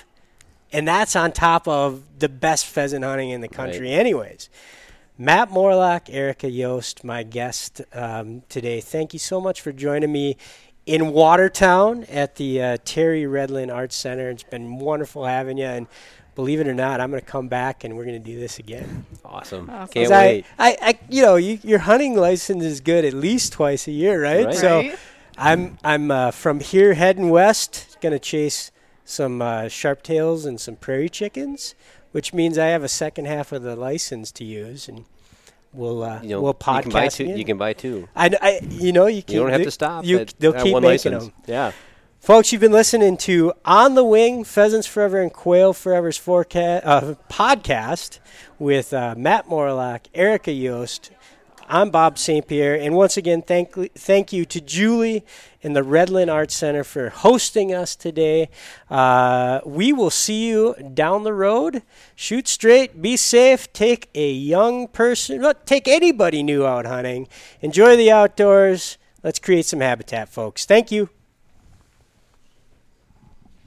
and that's on top of the best pheasant hunting in the country, anyways. Matt Morlock, Erica Yost, my guest um, today. Thank you so much for joining me in Watertown at the uh, Terry Redlin Arts Center. It's been wonderful having you, and believe it or not, I'm going to come back and we're going to do this again. Awesome. Awesome. Can't 'Cause I, wait. I, I, you know, you, your hunting license is good at least twice a year, right? Right. So Right? I'm, I'm uh, from here heading west, going to chase some uh, sharp tails and some prairie chickens, which means I have a second half of the license to use, and we'll uh, You know, we'll you can buy podcast two. again. You can buy two. I, I, you know, you, You don't have to stop. You, at, they'll at keep one making license. them. Yeah. Folks, you've been listening to On the Wing, Pheasants Forever and Quail Forever's forecast, uh, podcast with uh, Matt Morlock, Erica Yost, I'm Bob St. Pierre, and once again, thank thank you to Julie and the Redlin Arts Center for hosting us today. Uh, we will see you down the road. Shoot straight, be safe, take a young person, well, take anybody new out hunting. Enjoy the outdoors. Let's create some habitat, folks. Thank you.